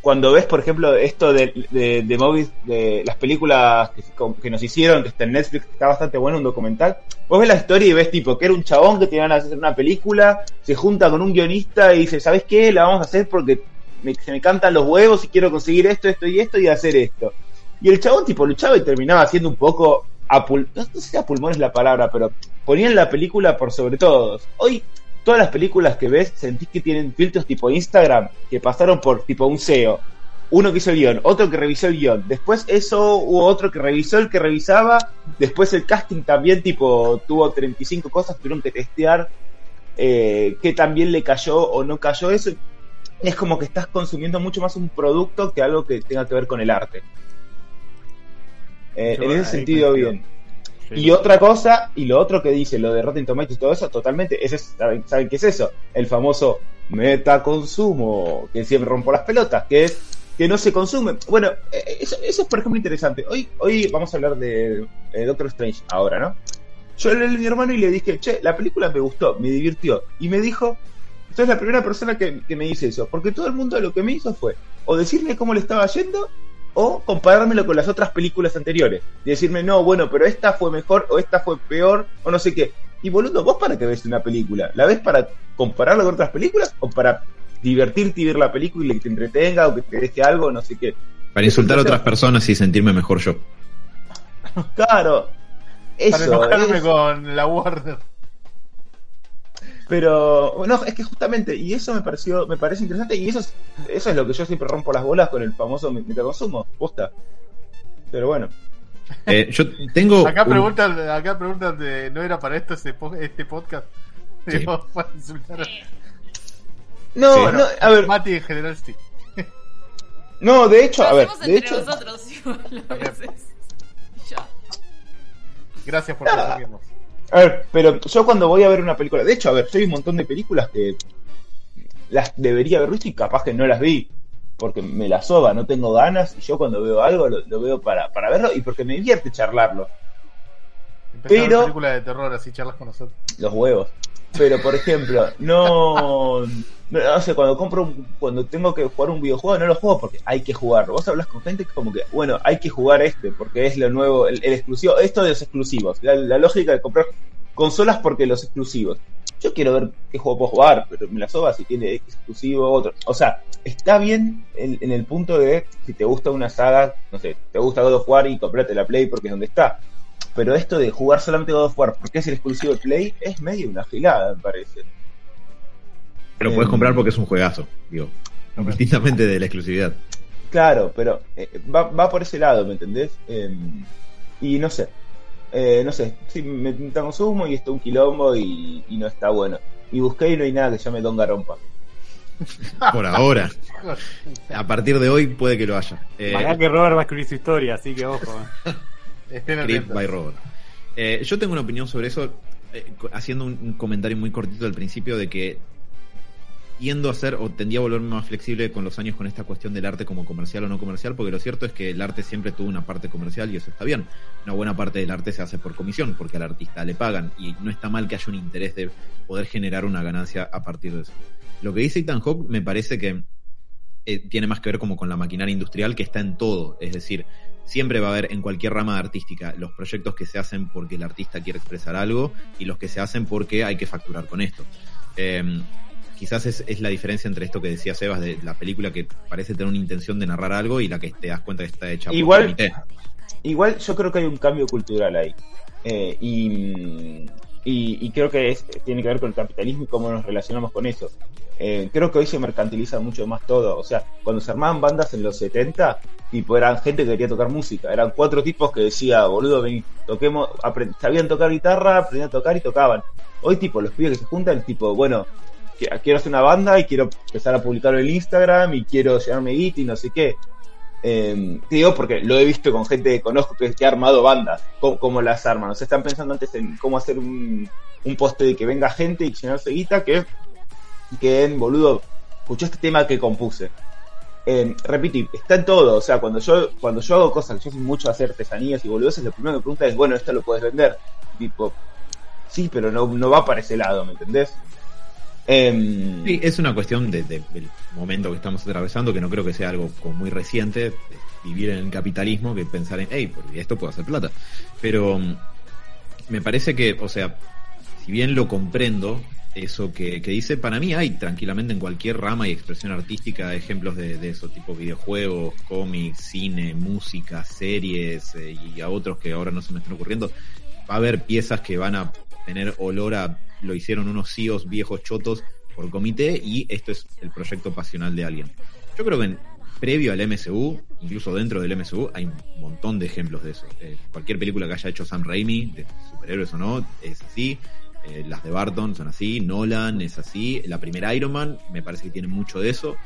cuando ves, por ejemplo, esto de, de, de movies, de las películas que, que nos hicieron, que está en Netflix, está bastante bueno, un documental, vos ves la historia y ves tipo que era un chabón que tenían a hacer una película, se junta con un guionista y dice, ¿sabes qué? La vamos a hacer porque se me cantan los huevos y quiero conseguir esto, esto y esto y hacer esto. Y el chabón tipo luchaba y terminaba haciendo un poco a pul- no sé si a pulmón es la palabra, pero ponían la película por sobre todos. Hoy todas las películas que ves sentís que tienen filtros tipo Instagram que pasaron por tipo un SEO. Uno que hizo el guion, otro que revisó el guion. Después eso hubo otro que revisó el que revisaba. Después el casting también tipo tuvo 35 cosas, tuvieron que testear eh, qué también le cayó o no cayó eso. Es como que estás consumiendo mucho más un producto que algo que tenga que ver con el arte. Eh, en ese sentido, bien. Y otra cosa, y lo otro que dice, lo de Rotten Tomatoes y todo eso, totalmente, ese es- ¿saben, ¿saben qué es eso? El famoso metaconsumo, que siempre rompo las pelotas, que es que no se consume. Bueno, eh, eso, eso es por ejemplo interesante. Hoy, hoy vamos a hablar de eh, Doctor Strange ahora, ¿no? Yo le a mi hermano y le dije, che, la película me gustó, me divirtió. Y me dijo, usted es la primera persona que, que me dice eso, porque todo el mundo lo que me hizo fue o decirme cómo le estaba yendo o comparármelo con las otras películas anteriores. Y decirme, no, bueno, pero esta fue mejor o esta fue peor o no sé qué. Y boludo, ¿vos para qué ves una película? ¿La ves para compararla con otras películas o para divertirte y ver la película y que te entretenga o que te deje algo, no sé qué? Para insultar a otras personas y sentirme mejor yo. Claro, Para eso enojarme es. con la Warner. Pero, no, es que justamente, y eso me pareció, me parece interesante, y eso es, eso es lo que yo siempre rompo las bolas con el famoso metaconsumo, posta. Pero bueno. Eh, yo tengo. Acá un- preguntan, acá preguntan de, ¿no era para esto ese este podcast? Sí. Digo, para insultar a- No, Sí. no, a ver, Mati en general sí. no, de hecho, a ver, hacemos de entre hecho, nosotros igual a veces. Y Ya. Gracias por consumirnos. a ver, pero yo cuando voy a ver una película, de hecho, a ver, yo hay un montón de películas que las debería haber visto y capaz que no las vi, porque me la soba, no tengo ganas, y yo cuando veo algo lo, lo veo para, para verlo y porque me divierte charlarlo. Empezar Pero- película de terror así charlas con nosotros. los huevos. Pero, por ejemplo, no. No, sea, cuando compro, un- cuando tengo que jugar un videojuego, no lo juego porque hay que jugarlo. Vos hablas con gente como que, bueno, hay que jugar este porque es lo nuevo, el, exclusivo. Esto de los exclusivos, la, lógica de comprar consolas porque los exclusivos. Yo quiero ver qué juego puedo jugar, pero me la soba si tiene exclusivo otro. O sea, está bien en, en el punto de si te gusta una saga, no sé, te gusta God of War y comprate la Play porque es donde está. Pero esto de jugar solamente God of War porque es el exclusivo de Play es medio una gilada, me parece. Pero Eh, puedes comprar porque es un juegazo, digo. Distintamente de la exclusividad. Claro, pero eh, va, va por ese lado, ¿me entendés? Eh, y no sé, eh, no sé, sí, me, consumo y está un quilombo y, y no está bueno. Y busqué y no hay nada que llame Don Garompa. Por ahora. A partir de hoy puede que lo haya. Eh, Acá que Robert va a escribir su historia, así que ojo. eh. Estén Script by Robert. Eh, yo tengo una opinión sobre eso, eh, haciendo un comentario muy cortito al principio de que tiendo a ser o tendía a volverme más flexible con los años con esta cuestión del arte como comercial o no comercial, porque lo cierto es que el arte siempre tuvo una parte comercial y eso está bien. Una buena parte del arte se hace por comisión, porque al artista le pagan y no está mal que haya un interés de poder generar una ganancia a partir de eso. Lo que dice Ethan Hawke me parece que eh, tiene más que ver como con la maquinaria industrial que está en todo, es decir, siempre va a haber en cualquier rama artística los proyectos que se hacen porque el artista quiere expresar algo y los que se hacen porque hay que facturar con esto. Eh, quizás es, es la diferencia entre esto que decía Sebas de la película que parece tener una intención de narrar algo y la que te das cuenta que está hecha Igual- por comité. Igual yo creo que hay un cambio cultural ahí. Eh, y, y, y creo que es- tiene que ver con el capitalismo y cómo nos relacionamos con eso. Eh, creo que hoy se mercantiliza mucho más todo. O sea, cuando se armaban bandas en los 70, tipo, eran gente que quería tocar música. Eran cuatro tipos que decía, boludo, vení, toquemos, sabían tocar guitarra, aprendían a tocar y tocaban. Hoy, tipo, los pibes que se juntan, tipo, bueno, quiero hacer una banda y quiero empezar a publicarlo en Instagram y quiero llenarme guita y no sé qué. Eh, digo porque lo he visto con gente que conozco que, que ha armado bandas, cómo, cómo las arman. O sea, están pensando antes en cómo hacer un, un poste de que venga gente y llenarse guita que, que en boludo, escuchó este tema que compuse. Eh, repito, está en todo. O sea, cuando yo, cuando yo hago cosas, yo soy mucho hacer artesanías y boludeces, lo primero que me pregunta es, bueno, esto lo puedes vender. Tipo, sí, pero no, no va para ese lado, ¿me entendés? Em, Sí, es una cuestión de- de- del momento que estamos atravesando, que no creo que sea algo como muy reciente, vivir en el capitalismo, que pensar en, hey, por esto puedo hacer plata. Pero mm, me parece que, o sea, si bien lo comprendo, eso que, que dice, para mí hay tranquilamente en cualquier rama y expresión artística ejemplos de, de eso, tipo videojuegos, cómics, cine, música, series eh, y a otros que ahora no se me están ocurriendo. Va a haber piezas que van a tener olor a lo hicieron unos CEOs viejos chotos por comité y esto es el proyecto pasional de alguien. Yo creo que en- previo al MCU, incluso dentro del MCU, hay un montón de ejemplos de eso. Eh, cualquier película que haya hecho Sam Raimi, de superhéroes o no, es así. Eh, las de Barton son así, Nolan es así, la primera Iron Man me parece que tiene mucho de eso.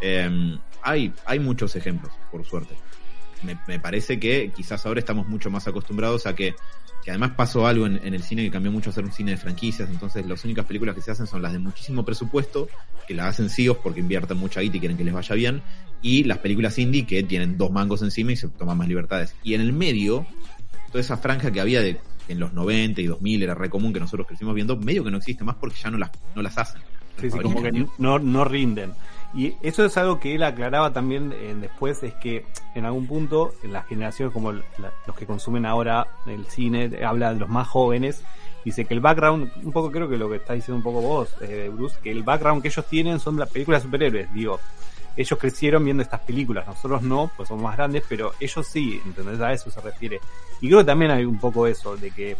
Eh, hay, hay muchos ejemplos, por suerte. Me, me parece que quizás ahora estamos mucho más acostumbrados a que, que además pasó algo en, en el cine que cambió mucho a ser un cine de franquicias, entonces las únicas películas que se hacen son las de muchísimo presupuesto, que las hacen CEOs porque invierten mucha guita y quieren que les vaya bien, y las películas indie que tienen dos mangos encima y se toman más libertades. Y en el medio, toda esa franja que había de en los 90 y 2000 era re común que nosotros crecimos viendo, medio que no existe más porque ya no las, no las hacen. Sí, sí, como que no, no rinden. Y eso es algo que él aclaraba también eh, después, es que en algún punto, en las generaciones como la- los que consumen ahora el cine, habla de los más jóvenes, dice que el background, un poco creo que lo que está diciendo un poco vos, eh, Bruce, que el background que ellos tienen son las películas de superhéroes, digo. Ellos crecieron viendo estas películas, nosotros no, pues somos más grandes, pero ellos sí, ¿entendés? A eso se refiere. Y creo que también hay un poco eso, de que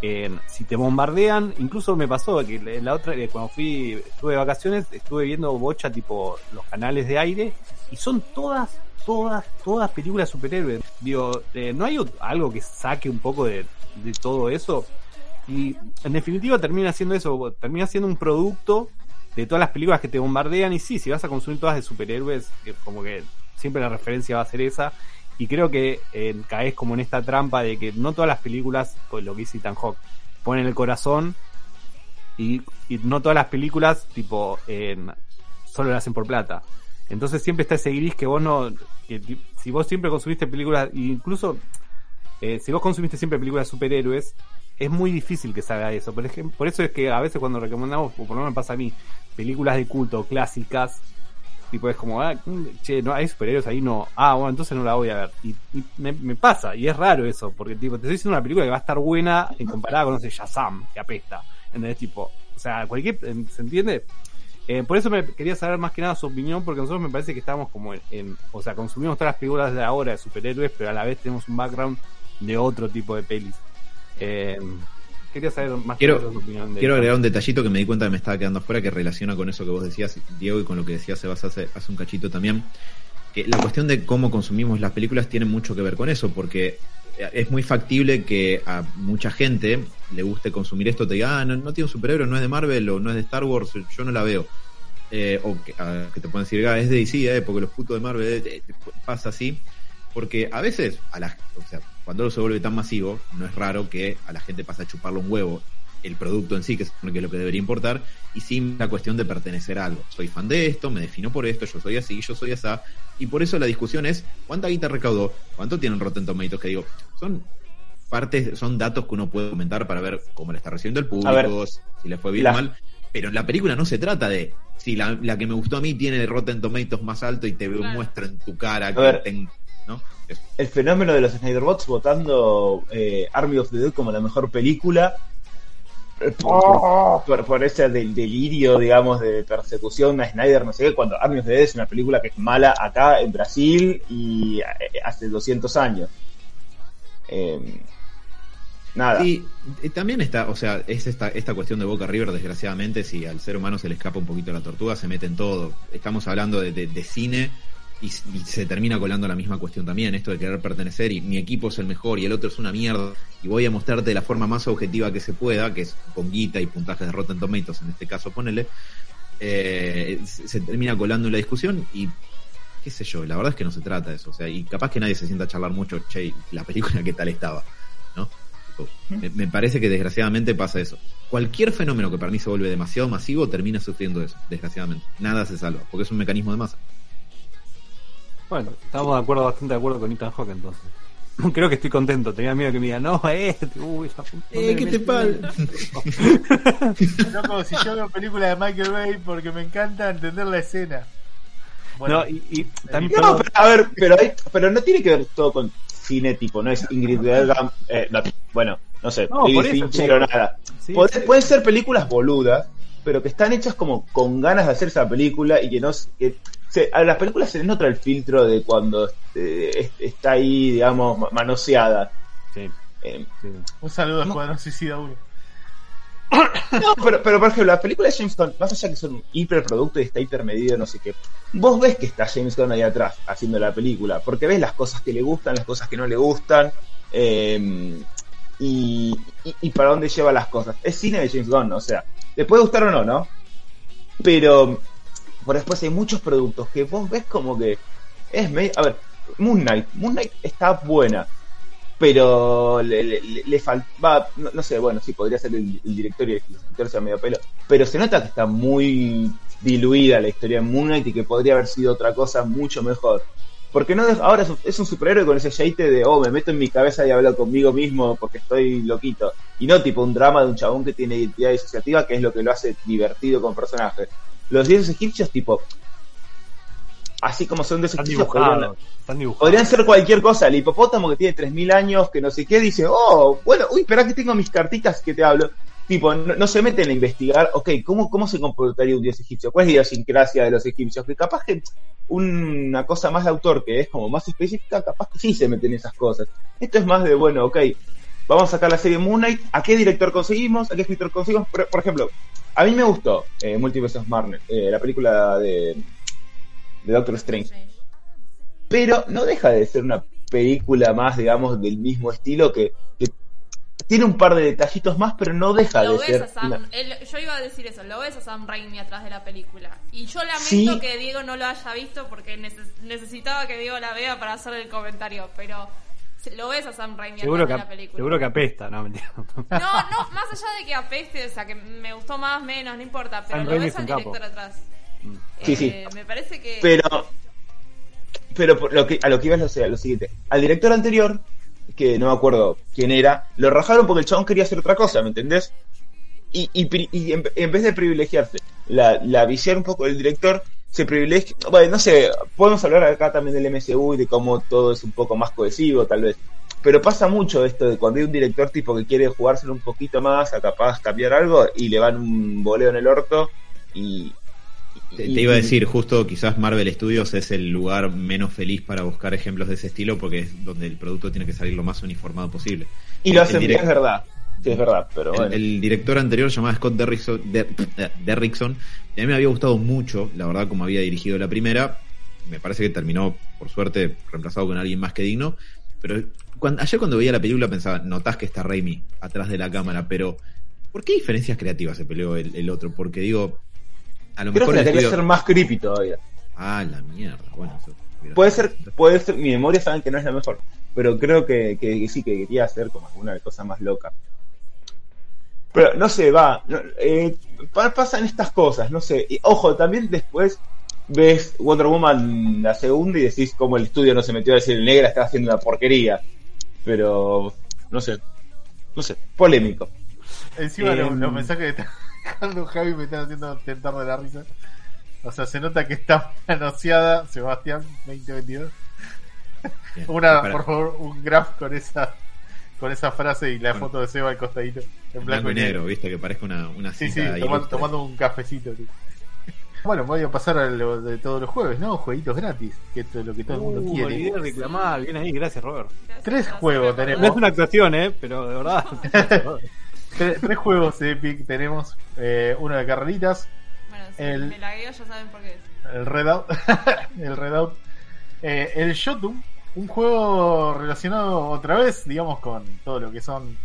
eh, si te bombardean, incluso me pasó que la- otra, eh, cuando fui, estuve de vacaciones, estuve viendo bocha tipo los canales de aire y son todas, todas, todas películas superhéroes. Digo, eh, no hay algo que saque un poco de, todo eso. Y en definitiva termina siendo eso, termina siendo un producto de todas las películas que te bombardean y sí, si vas a consumir todas de superhéroes, que como que siempre la referencia va a ser esa. Y creo que eh, caes como en esta trampa de que no todas las películas, pues lo que dice Ethan Hawke, ponen el corazón y, no todas las películas, tipo, solo las hacen por plata. Entonces siempre está ese gris que vos no, que si vos siempre consumiste películas, incluso eh, si vos consumiste siempre películas de superhéroes, es muy difícil que se haga eso. Por ejemplo, por eso es que a veces cuando recomendamos, o por lo menos me pasa a mí, películas de culto clásicas, tipo es como, ah, mm, che, no hay superhéroes ahí, no, ah, bueno, entonces no la voy a ver. Y, y me, pasa, y es raro eso, porque tipo, te estoy diciendo una película que va a estar buena en comparada con, no Shazam, que apesta. ¿Entendés? Tipo, o sea, cualquier, ¿se entiende? Eh, por eso me quería saber más que nada su opinión, porque nosotros me parece que estamos como en, o sea, consumimos todas las películas de ahora de superhéroes, pero a la vez tenemos un background de otro tipo de pelis. Eh, quería saber más Quiero- opinión. De agregar un detallito que me di cuenta que me estaba quedando afuera que relaciona con eso que vos decías, Diego, y con lo que decía Sebas hace, hace un cachito también. Que la cuestión de cómo consumimos las películas tiene mucho que ver con eso, porque es muy factible que a mucha gente le guste consumir esto, te diga, ah, no, no tiene un superhéroe, no es de Marvel o no es de Star Wars, yo no la veo. Eh, o que, que te pueden decir, ah, es de DC, eh, porque los putos de Marvel eh, eh, pasa así. Porque a veces, a la, o sea, cuando algo se vuelve tan masivo, no es raro que a la gente pase a chuparle un huevo el producto en sí, que es lo que debería importar, y sin la cuestión de pertenecer a algo. Soy fan de esto, me defino por esto, yo soy así, yo soy así, y por eso la discusión es cuánta guita recaudó, cuánto tienen Rotten Tomatoes, que digo, son partes, son datos que uno puede comentar para ver cómo le está recibiendo el ver, público, si le fue bien la- o mal, pero en la película no se trata de si la, la que me gustó a mí tiene Rotten Tomatoes más alto y te Claro. muestra en tu cara que ver. ten- ¿no? El fenómeno de los Snyderbots votando eh, Army of the Dead como la mejor película eh, por, por- por- ese del- delirio, digamos, de persecución a Snyder, no sé qué, cuando Army of the Dead es una película que es mala acá en Brasil y eh, hace 200 años. Eh, nada. Y también está, o sea, es esta, esta cuestión de Boca River, desgraciadamente, si al ser humano se le escapa un poquito la tortuga, se mete en todo. Estamos hablando de, de- de cine y, se termina colando la misma cuestión también, esto de querer pertenecer y mi equipo es el mejor y el otro es una mierda y voy a mostrarte de la forma más objetiva que se pueda, que es con guita y puntajes de Rotten Tomatoes, en este caso ponele, eh, se, termina colando en la discusión y qué sé yo, la verdad es que no se trata de eso, o sea, y capaz que nadie se sienta a charlar mucho, che, la película qué tal estaba, ¿no? Me, me parece que desgraciadamente pasa eso. Cualquier fenómeno que para mí se vuelve demasiado masivo termina sufriendo eso, desgraciadamente. Nada se salva, porque es un mecanismo de masa. Bueno, estamos de acuerdo, bastante de acuerdo con Ethan Hawke entonces. Creo que estoy contento, tenía miedo que me digan, no, este, uy, esa puta Eh, ¿qué te madre". Loco, si yo veo películas de Michael Bay porque me encanta entender la escena. Bueno, No, y, y también, No, perdón, pero, a ver, pero, hay- pero no tiene que ver todo con cine tipo, no es Ingrid Bergman, eh, no, bueno, no sé, No, David Fincher o nada. Sí, Puede- sí. Pueden ser películas boludas, pero que están hechas como con ganas de hacer esa película y que no que se- a las películas se les nota el filtro de cuando eh, es- está ahí, digamos, ma- manoseada. sí, Eh, sí. un saludo a Escuadrón Suicida 1. No, pero, pero por ejemplo, las películas de James Gunn, más allá que son un hiperproducto y está hipermedido, no sé qué, vos ves que está James Gunn ahí atrás haciendo la película, porque ves las cosas que le gustan, las cosas que no le gustan, eh, y, y, y para dónde lleva las cosas. Es cine de James Gunn, o sea, le puede gustar o no, ¿no? Pero por después hay muchos productos que vos ves como que es medio... A ver, Moon Knight, Moon Knight está buena, pero le, le, le- le falta, no, no sé, bueno, sí, podría ser el, el director y el escritor sea medio pelo, pero se nota que está muy diluida la historia de Moon Knight y que podría haber sido otra cosa mucho mejor. Porque no ahora es un, es un superhéroe con ese jeite de, oh, me meto en mi cabeza y hablo conmigo mismo porque estoy loquito. Y no tipo un drama de un chabón que tiene identidad disociativa, que es lo que lo hace divertido con personajes. Los dioses egipcios, tipo, así como son dioses Están egipcios, podrían- están dibujados. Podrían ser cualquier cosa. El hipopótamo que tiene 3.000 años, que no sé qué, dice, oh, bueno, uy, espera que tengo mis cartitas que te hablo. Tipo, no, no se meten a investigar, ok, ¿cómo, ¿cómo se comportaría un dios egipcio? ¿Cuál es la idiosincrasia de los egipcios? Que capaz que una cosa más de autor, que es como más específica, capaz que sí se meten esas cosas. Esto es más de, bueno, ok, vamos a sacar la serie Moon Knight, ¿a qué director conseguimos? ¿A qué escritor conseguimos? Por, por ejemplo, a mí me gustó eh, Multiverse of Madness, eh, la película de, de Doctor Strange pero no deja de ser una película más, digamos, del mismo estilo que, que tiene un par de detallitos más, pero no deja Lo de ves ser. a Sam, una- él- yo iba a decir eso, lo ves a Sam Raimi atrás de la película. Y yo lamento Sí. que Diego no lo haya visto porque neces- necesitaba que Diego la vea para hacer el comentario, pero lo ves a Sam Raimi Seguro que, atrás de la película. seguro que apesta, no, mentira. No, no, más allá de que apeste, o sea, que me gustó más, menos, no importa, pero Sam lo Raimi ves al capo. director atrás. Sí, Eh, sí. Me parece que... Pero, pero por lo que, a lo que iba es lo, sea, lo siguiente. Al director anterior que no me acuerdo quién era, lo rajaron porque el chabón quería hacer otra cosa, ¿me entendés? Y, y en, en vez de privilegiarse la, la visión un poco del director, se privilegia. Bueno, no sé, podemos hablar acá también del MCU y de cómo todo es un poco más cohesivo, tal vez. Pero pasa mucho esto de cuando hay un director tipo que quiere jugárselo un poquito más, a capaz cambiar algo, y le van un boleo en el orto y. Te, y- te iba a decir, justo quizás Marvel Studios es el lugar menos feliz para buscar ejemplos de ese estilo porque es donde el producto tiene que salir lo más uniformado posible. Y lo hacen bien, es verdad. Sí, es verdad, pero El, bueno. el director anterior llamado Scott Derrickson, Der- eh, Derrickson, y a mí me había gustado mucho, la verdad, como había dirigido la primera. Me parece que terminó, por suerte, reemplazado con alguien más que digno. Pero cuando, ayer cuando veía la película pensaba, notás que está Raimi atrás de la cámara, pero ¿por qué diferencias creativas se peleó el, el otro? Porque digo, a lo Creo mejor que la quería hacer más creepy todavía. Ah, la mierda. Bueno, eso Puede ser, puede ser, mi memoria saben que no es la mejor, pero creo que, que- que sí, que quería hacer como alguna cosa más loca. Pero no sé, va, no, eh, pa- pasan estas cosas, no sé. Y, ojo, también después ves Wonder Woman la segunda y decís como el estudio no se metió a decir negra está haciendo una porquería. Pero, no sé, no sé, polémico. Encima los, Em. los mensajes que está dejando Javi me están haciendo tentar de la risa. O sea, se nota que está manoseada Sebastián 2022. Bien. Una, Para- por favor, un graph con esa con esa frase y la foto de Seba al costadito en blanco y negro, viste, que parezca una, una Sí, cita sí, tomando un cafecito. tío. Bueno, voy a pasar a lo de todos los jueves, ¿no? Jueguitos gratis, que esto es lo que todo el mundo Uh, quiere. olvidé reclamar, bien ahí, gracias Robert. Gracias, Tres gracias, juegos tenemos. No es una actuación, eh, pero de verdad. Tres, tres juegos Epic tenemos. eh, uno de carreritas, Bueno, si El- me lagueo ya saben por qué. el Redout, el Redout, eh, el Shotum, un juego relacionado otra vez, digamos, con todo lo que son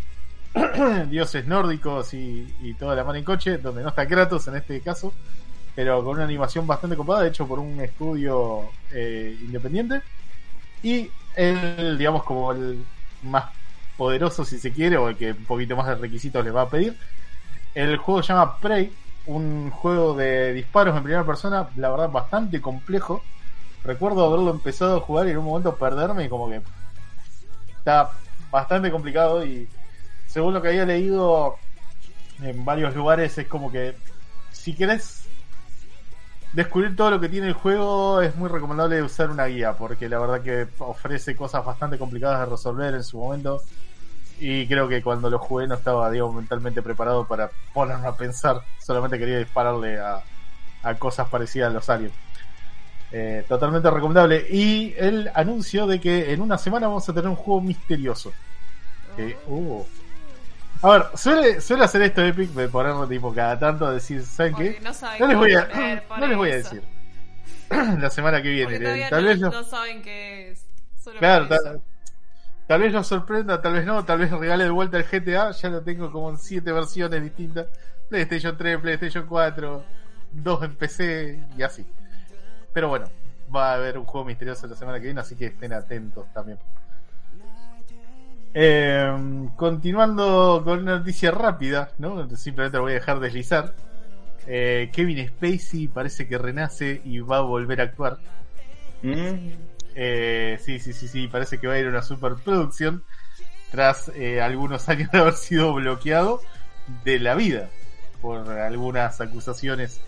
dioses nórdicos y, toda la mano en coche, donde no está Kratos en este caso, pero con una animación bastante copada, hecho por un estudio eh, independiente. Y el, digamos, como el más poderoso, si se quiere, o el que un poquito más de requisitos les va a pedir. El juego se llama Prey, un juego de disparos en primera persona, la verdad, bastante complejo. Recuerdo haberlo empezado a jugar y en un momento perderme, y como que está bastante complicado. Y según lo que había leído en varios lugares, es como que si querés descubrir todo lo que tiene el juego, es muy recomendable usar una guía, porque la verdad que ofrece cosas bastante complicadas de resolver en su momento. Y creo que cuando lo jugué no estaba, mentalmente preparado para ponerme a pensar. Solamente quería dispararle a, a cosas parecidas a los aliens. Eh, totalmente recomendable. Y el anuncio de que en una semana vamos a tener un juego misterioso. Que, uh. A ver, suele, suele hacer esto Epic de ponerlo tipo cada tanto a decir, ¿saben Porque qué? no saben No les voy a, poner, no les voy a decir. La semana que viene. Todavía Tal no, vez no- saben qué es. Solo Claro, tal, tal vez nos sorprenda, tal vez no, tal vez regale de vuelta el GTA, ya lo tengo como en siete versiones distintas. PlayStation 3, PlayStation 4, 2 en PC y así. Pero bueno, va a haber un juego misterioso la semana que viene, así que estén atentos también. Eh, continuando con una noticia rápida, ¿no? Simplemente lo voy a dejar deslizar. Eh, Kevin Spacey parece que renace y va a volver a actuar. Mm. Eh, sí, sí, sí, sí, parece que va a ir a una superproducción tras eh, algunos años de haber sido bloqueado de la vida por algunas acusaciones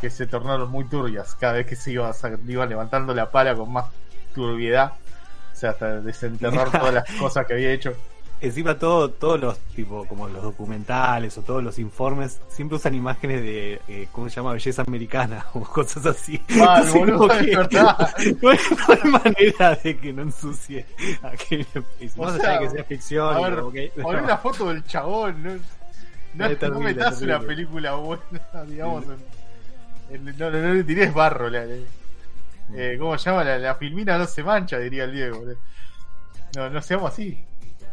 que se tornaron muy turbias cada vez que se iba, iba levantando la pala con más turbiedad, o sea, hasta desenterrar todas las cosas que había hecho. Encima todo, todos los tipo como los documentales o todos los informes siempre usan imágenes de eh, ¿cómo se llama? belleza americana o cosas así. Entonces, boludo, que no, hay, no hay manera de que no ensucie a Kevin Spacey. O Más sea, allá de que sea ficción. A ver, una foto del chabón, no, no, no me das una película buena, digamos, en- no, no, no le tirés barro, la, la- eh, ¿cómo se llama? La, la filmina no se mancha, diría el Diego. boludo. No, no seamos así.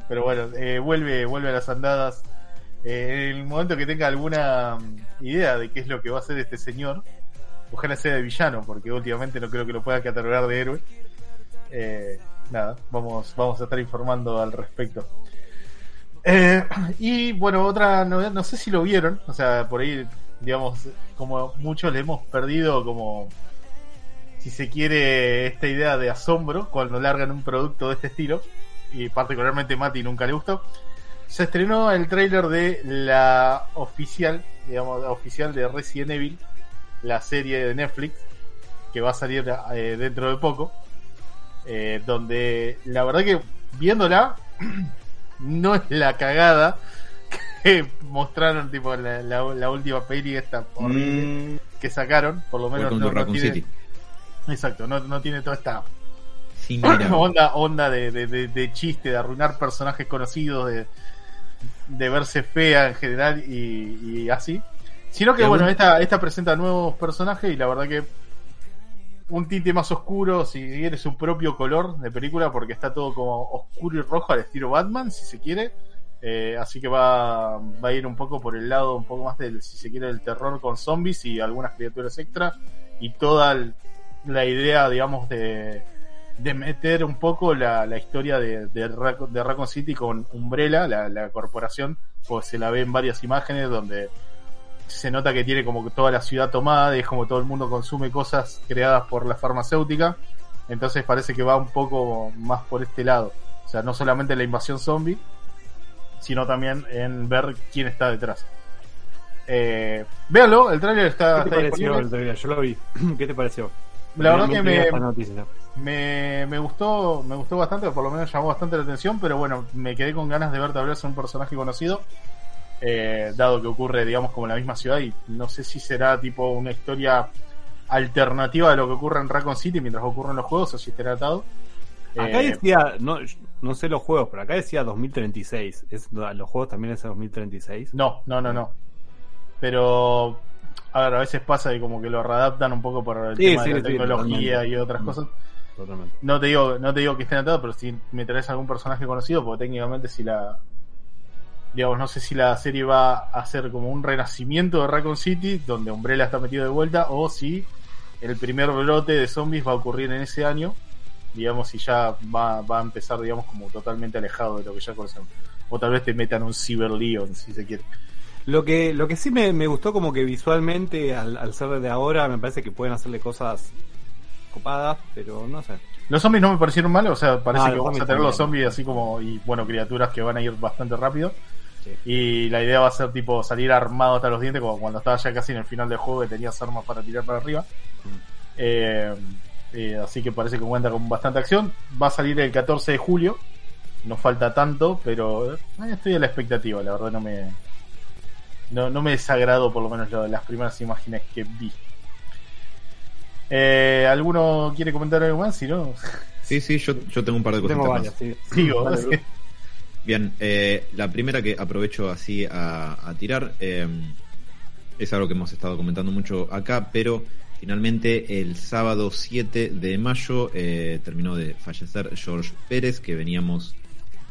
Pero bueno, eh, vuelve, vuelve a las andadas. Eh, en el momento que tenga alguna mm, idea de qué es lo que va a hacer este señor, ojalá sea de villano, porque últimamente no creo que lo pueda catalogar de héroe. Eh, nada, vamos, vamos a estar informando al respecto. Eh, y bueno, otra novedad, no sé si lo vieron, o sea, por ahí, digamos, como muchos le hemos perdido como, si se quiere, esta idea de asombro cuando largan un producto de este estilo. y particularmente Mati nunca le gustó, se estrenó el tráiler de la oficial, digamos, la oficial de Resident Evil, la serie de Netflix, que va a salir eh, dentro de poco, eh, donde la verdad que viéndola no es la cagada que mostraron tipo la, la- la última peli esta horrible Mm, que sacaron, por lo menos no, tiene, City. exacto, no, no tiene toda esta Sí, onda, onda de, de, de- de chiste, de arruinar personajes conocidos, de, de verse fea en general y, y así. Sino que bueno, esta, esta presenta nuevos personajes y la verdad que un tinte más oscuro, si quiere su propio color de película, porque está todo como oscuro y rojo al estilo Batman, si se quiere. Eh, así que va, va a ir un poco por el lado, un poco más del, si se quiere, del terror con zombies y algunas criaturas extra. Y toda la idea, digamos, de, de meter un poco la, la historia de, de, Rac- de Raccoon City con Umbrella, la, la corporación, pues se la ve en varias imágenes donde se nota que tiene como toda la ciudad tomada y es como todo el mundo consume cosas creadas por la farmacéutica. Entonces parece que va un poco más por este lado. O sea, no solamente la invasión zombie, sino también en ver quién está detrás. Eh, véanlo, el tráiler está, ¿Qué te está pareció disponible. el trailer? Yo lo vi. ¿Qué te pareció? La verdad que me, me, me gustó me gustó bastante, por lo menos llamó bastante la atención, pero bueno, me quedé con ganas de ver tal vez un personaje conocido, eh, dado que ocurre, digamos, como en la misma ciudad y no sé si será tipo una historia alternativa de lo que ocurre en Raccoon City mientras ocurren los juegos o si estará atado. Acá Eh, decía, no, no sé los juegos, pero acá decía 2036. ¿Es, ¿Los juegos también es 2036? no, no, no, no. Pero, a ver, a veces pasa y como que lo readaptan un poco por el Sí, tema sí, de la sí, tecnología y otras Mm. cosas. Totalmente. No te digo, no te digo que estén atados, pero si me traes algún personaje conocido, porque técnicamente si la digamos, no sé si la serie va a hacer como un renacimiento de Raccoon City, donde Umbrella está metido de vuelta, o si el primer brote de zombies va a ocurrir en ese año, digamos, y ya va, va a empezar, digamos, como totalmente alejado de lo que ya conocemos. O tal vez te metan un Cyber Leon, si se quiere. Lo que, lo que sí me, me gustó como que visualmente, al, al ser de ahora, me parece que pueden hacerle cosas copadas, pero no sé. Los zombies no me parecieron mal, o sea, parece Ah, que vamos a tener los zombies así como, y bueno, criaturas que van a ir bastante rápido. Sí. Y la idea va a ser tipo salir armado hasta los dientes, como cuando estaba ya casi en el final del juego que tenías armas para tirar para arriba. Eh, eh, así que parece que cuenta con bastante acción. Va a salir el 14 de julio. No falta tanto, pero eh, estoy a la expectativa, la verdad no me. No, no me desagradó por lo menos lo de las primeras imágenes que vi. Eh, ¿Alguno quiere comentar algo más? Si no, Sí, sí, yo, yo tengo un par de cosas Tengo más. varias, sí. sigo. Dale, Lu. Bien, eh, la primera que aprovecho así a, a tirar eh, es algo que hemos estado comentando mucho acá, pero finalmente el sábado 7 de mayo eh, terminó de fallecer George Pérez, que veníamos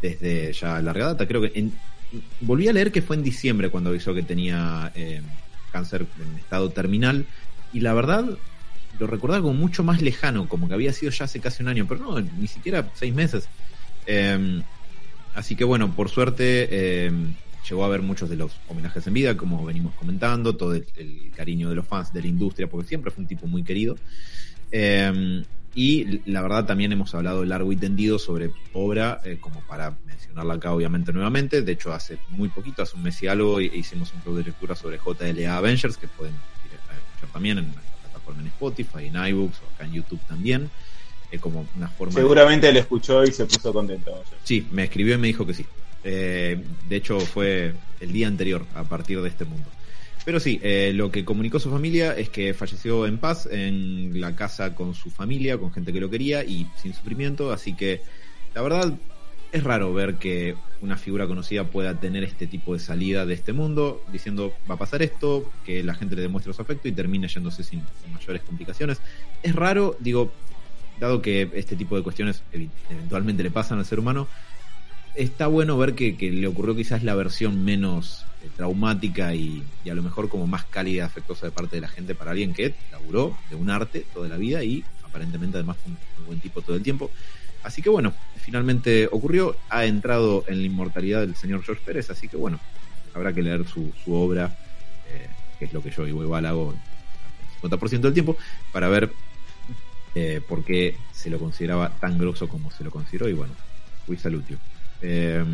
desde ya larga data. Creo que en, volví a leer que fue en diciembre cuando avisó que tenía eh, cáncer en estado terminal, y la verdad lo recordaba como mucho más lejano, como que había sido ya hace casi un año, pero no, ni siquiera seis meses. Eh, Así que bueno, por suerte llegó a haber muchos de los homenajes en vida, como venimos comentando, todo el, el cariño de los fans de la industria, porque siempre fue un tipo muy querido. Eh, y la verdad también hemos hablado largo y tendido sobre obra, eh, como para mencionarla acá obviamente nuevamente. De hecho, hace muy poquito, hace un mes y algo, hi- hicimos un club de lectura sobre JLA Avengers, que pueden ir a escuchar también en la plataforma en Spotify, en iBooks o acá en YouTube también. eh, como una forma de- Seguramente él escuchó y se puso contento. Sí, me escribió y me dijo que sí. Eh, de hecho, fue el día anterior a partir de este mundo. Pero sí, eh, lo que comunicó su familia es que falleció en paz en la casa con su familia, con gente que lo quería y sin sufrimiento. Así que la verdad es raro ver que una figura conocida pueda tener este tipo de salida de este mundo, diciendo va a pasar esto, que la gente le demuestre su afecto y termine yéndose sin, sin mayores complicaciones. Es raro, digo, dado que este tipo de cuestiones eventualmente le pasan al ser humano, está bueno ver que, que le ocurrió quizás la versión menos eh, traumática y, y a lo mejor como más cálida, afectuosa de parte de la gente para alguien que laburó de un arte toda la vida y aparentemente además un, un buen tipo todo el tiempo. Así que bueno, finalmente ocurrió, ha entrado en la inmortalidad del señor George Pérez, así que bueno, habrá que leer su, su obra, eh, que es lo que yo igual hago el 50% del tiempo, para ver eh, por qué se lo consideraba tan grosso como se lo consideró y bueno, salute you. Eh,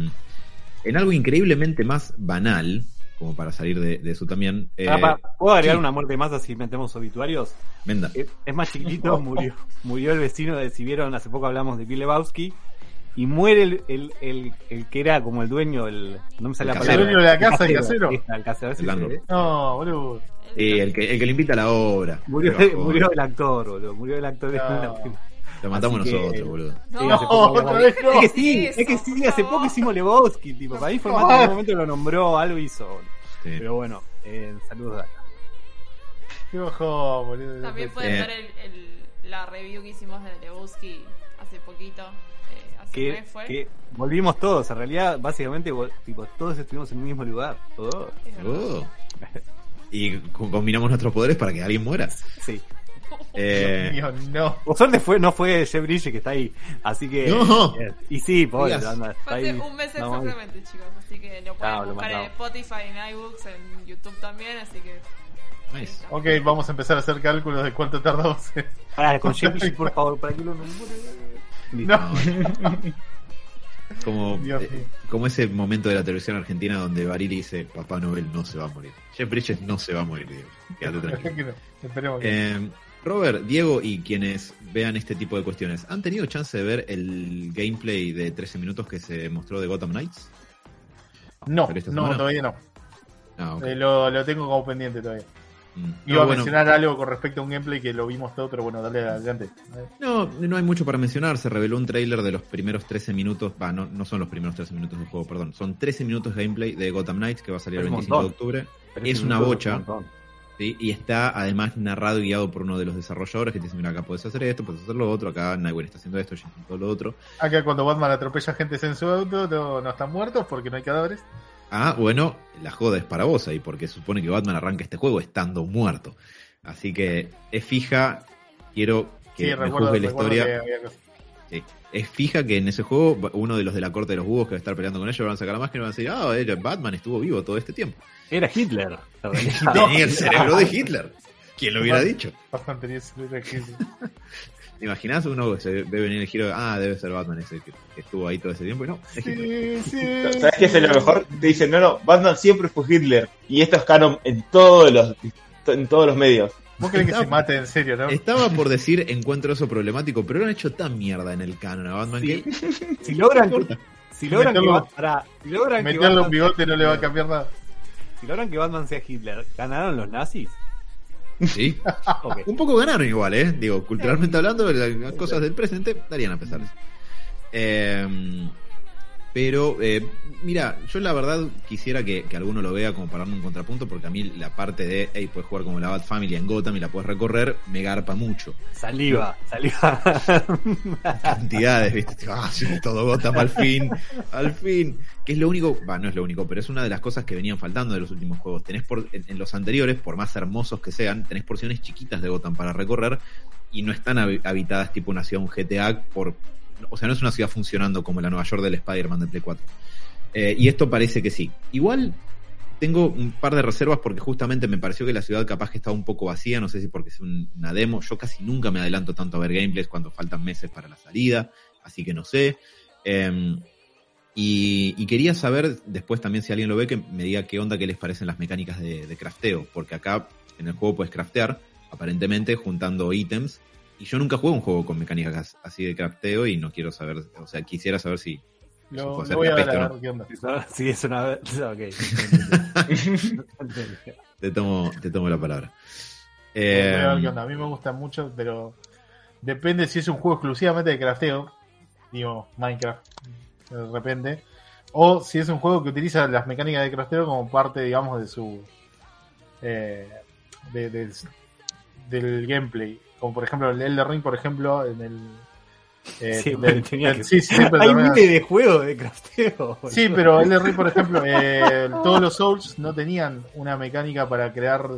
en algo increíblemente más banal, como para salir de, de eso también. eh, Ah, ¿Puedo agregar sí. una muerte más así metemos obituarios? Menda. Es, es más chiquitito, murió, murió el vecino de, si vieron, hace poco hablamos de Bill Lebowski, y muere el, el, el, el que era como el dueño, el, no me sale El la palabra. El dueño de la casa, el casero. El casero, ¿eh? No, boludo. Sí, el que, el que le invita a la obra. Murió, el actor, boludo, murió el actor de No. la película. Lo matamos que- nosotros, boludo. No, otra vez no. Es que sí, Eso, es que sí, hace poco hicimos Lebowski, tipo, para mí fue más en algún momento lo nombró, algo hizo. Sí. Pero bueno, eh, saludos de acá. Qué bajón, boludo. También pueden Eh. ver el, el- la review que hicimos de Lebowski hace poquito. eh, hace un que, mes fue. que volvimos todos, en realidad, básicamente, tipo, todos estuvimos en el mismo lugar. Todos. Oh. Y co- combinamos nuestros poderes para que alguien muera. Sí. Eh, Dios mío, no. Por suerte fue, no fue Jeff Bridges que está ahí. Así que. No. eh, y sí, pobre, Digas. anda, está Fue hace ahí. un mes exactamente, chicos. Así que lo pueden lo buscar en. Spotify, en iBooks, en YouTube también. Así que. nice. Ok, vamos a empezar a hacer cálculos de cuánto tardamos. Pará, con Jeff Bridges, por favor, para que lo. No. Como, Dios eh, como ese momento de la televisión argentina donde Barili dice, Papá Noel no se va a morir. Jeff Bridges no se va a morir, Diego. Quédate tranquilo. Esperemos que Eh, Robert, Diego y quienes vean este tipo de cuestiones, ¿han tenido chance de ver el gameplay de 13 minutos que se mostró de Gotham Knights? No, ¿Pero esta no, todavía no. Ah. Eh, lo, lo tengo como pendiente todavía. Mm. Iba No, a bueno, mencionar algo con respecto a un gameplay que lo vimos todo, pero bueno, dale adelante. no, no hay mucho para mencionar. Se reveló un tráiler de los primeros 13 minutos. Va, no, no son los primeros 13 minutos del juego, perdón. Son 13 minutos de gameplay de Gotham Knights que va a salir el Es un 25 de octubre. Es una bocha. un. ¿Sí? Y está además narrado y guiado por uno de los desarrolladores que te dice, mira, acá puedes hacer esto, puedes hacer lo otro, acá Nightwing está haciendo esto, Jason todo lo otro. Acá cuando Batman atropella gente en su auto, no, no están muertos porque no hay cadáveres. Ah, bueno, la joda es para vos ahí, porque supone que Batman arranca este juego estando muerto. Así que es fija, quiero que Sí, me recuerdo, juzgue la historia. que. Sí. Es fija que en ese juego uno de los de la corte de los búhos que va a estar peleando con ellos van a sacar la máscara y van a decir, ah, era- Batman estuvo vivo todo este tiempo. Era Hitler. Tenía el cerebro de Hitler. ¿Quién lo hubiera dicho? Batman tenía ese- ese- ¿Te imaginas uno que se ve venir el giro de, ah, debe ser Batman ese que, que estuvo ahí todo ese tiempo? Y no, es Hitler. Sí, sí. ¿Sabes qué es lo mejor? Te dicen, no, no, Batman siempre fue Hitler. Y esto es canon en todos los, en todos los medios. ¿Vos crees que se mate en serio, no? Estaba por decir encuentro eso problemático, pero lo han hecho tan mierda en el canon a Batman Sí. que Si logran, si logran que, Meterlo- si logran que Meterle un Batman, bigote no le va a cambiar nada. si logran que Batman sea Hitler, ¿ganaron los nazis? sí. Un poco ganaron igual, ¿eh? Digo, culturalmente hablando, las cosas del presente darían a pesar. Eh, pero, eh, mira, yo la verdad quisiera que, que alguno lo vea como para darme un contrapunto, porque a mí la parte de, hey, puedes jugar como la Bat Family en Gotham y la puedes recorrer, me garpa mucho. Saliva, saliva. Cantidades, ¿viste? Ah, sí, todo Gotham al fin, al fin. Que es lo único, va, no es lo único, pero es una de las cosas que venían faltando de los últimos juegos. Tenés por, en, en los anteriores, por más hermosos que sean, tenés porciones chiquitas de Gotham para recorrer y no están habi- habitadas tipo una ciudad, un GTA, por, o sea, no es una ciudad funcionando como la Nueva York del Spider-Man de Play 4. Eh, y esto parece que sí. Igual tengo un par de reservas porque justamente me pareció que la ciudad capaz que estaba un poco vacía, no sé si porque es un- una demo, yo casi nunca me adelanto tanto a ver gameplays cuando faltan meses para la salida, así que no sé. Y, y quería saber después también si alguien lo ve que me diga qué onda, qué les parecen las mecánicas de, de crafteo, porque acá en el juego puedes craftear, aparentemente juntando ítems, y yo nunca juego un juego con mecánicas así de crafteo y no quiero saber, o sea, quisiera saber si... ser voy a ver a ver qué onda. Sí, es una vez. Ok. Te tomo, te tomo la palabra. Voy a ver Eh, qué onda. A mí me gusta mucho, pero depende si es un juego exclusivamente de crafteo, digo Minecraft, de repente, o si es un juego que utiliza las mecánicas de crafteo como parte, digamos, de su eh, de- del, del gameplay. Como por ejemplo el Elder Ring, por ejemplo, en el eh, Siempre del- tenía del- que- sí, siempre Hay miles de juegos de crafteo. Sí, pero Elden Ring, por ejemplo, eh, todos los Souls no tenían una mecánica para crear,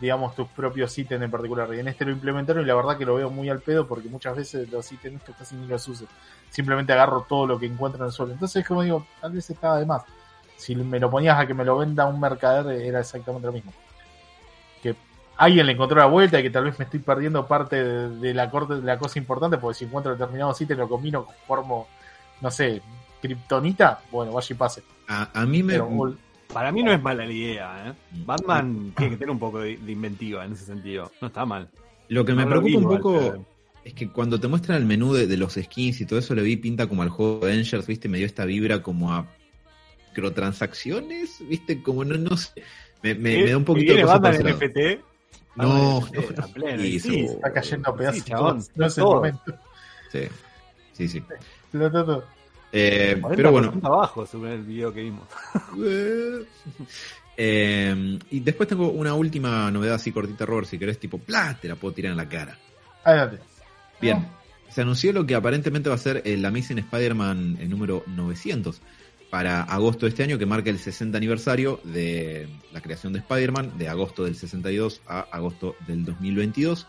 digamos, tus propios ítems en particular. Y en este lo implementaron y la verdad que lo veo muy al pedo porque muchas veces los ítems casi ni los uso. Simplemente agarro todo lo que encuentro en el suelo. Entonces, como digo, tal vez estaba de más. Si me lo ponías a que me lo venda un mercader, era exactamente lo mismo. Alguien le encontró la vuelta y que tal vez me estoy perdiendo parte de, de la corte de la cosa importante, porque si encuentro determinados ítems lo combino, formo no sé, Kryptonita, bueno, vaya y pase. A, a mí me. Pero, Para mí no es mala la idea, ¿eh? Batman tiene que tener un poco de, de inventiva en ese sentido. No está mal. Lo que me lo preocupa un poco igual, es que cuando te muestran el menú de, de los skins y todo eso, le vi pinta como al juego de Avengers, ¿viste? Me dio esta vibra como a microtransacciones, ¿viste? Como no, no sé. Me, me, ¿Qué? me da un poquito ¿Que de Batman. NFT? No, no, sí, está cayendo a pedazos. Sí, chabón, no es el todo. momento. Sí, sí, sí. Todo. Eh, pero bueno, 40% abajo, según el video que vimos. Eh, y después tengo una última novedad así cortita, Robert, si querés, tipo, ¡plá! Te la puedo tirar en la cara. Adelante. Bien, se anunció lo que aparentemente va a ser el Amazing Spider-Man el número 900 para agosto de este año, que marca el 60 aniversario de la creación de Spider-Man, de agosto del 62 a agosto del 2022.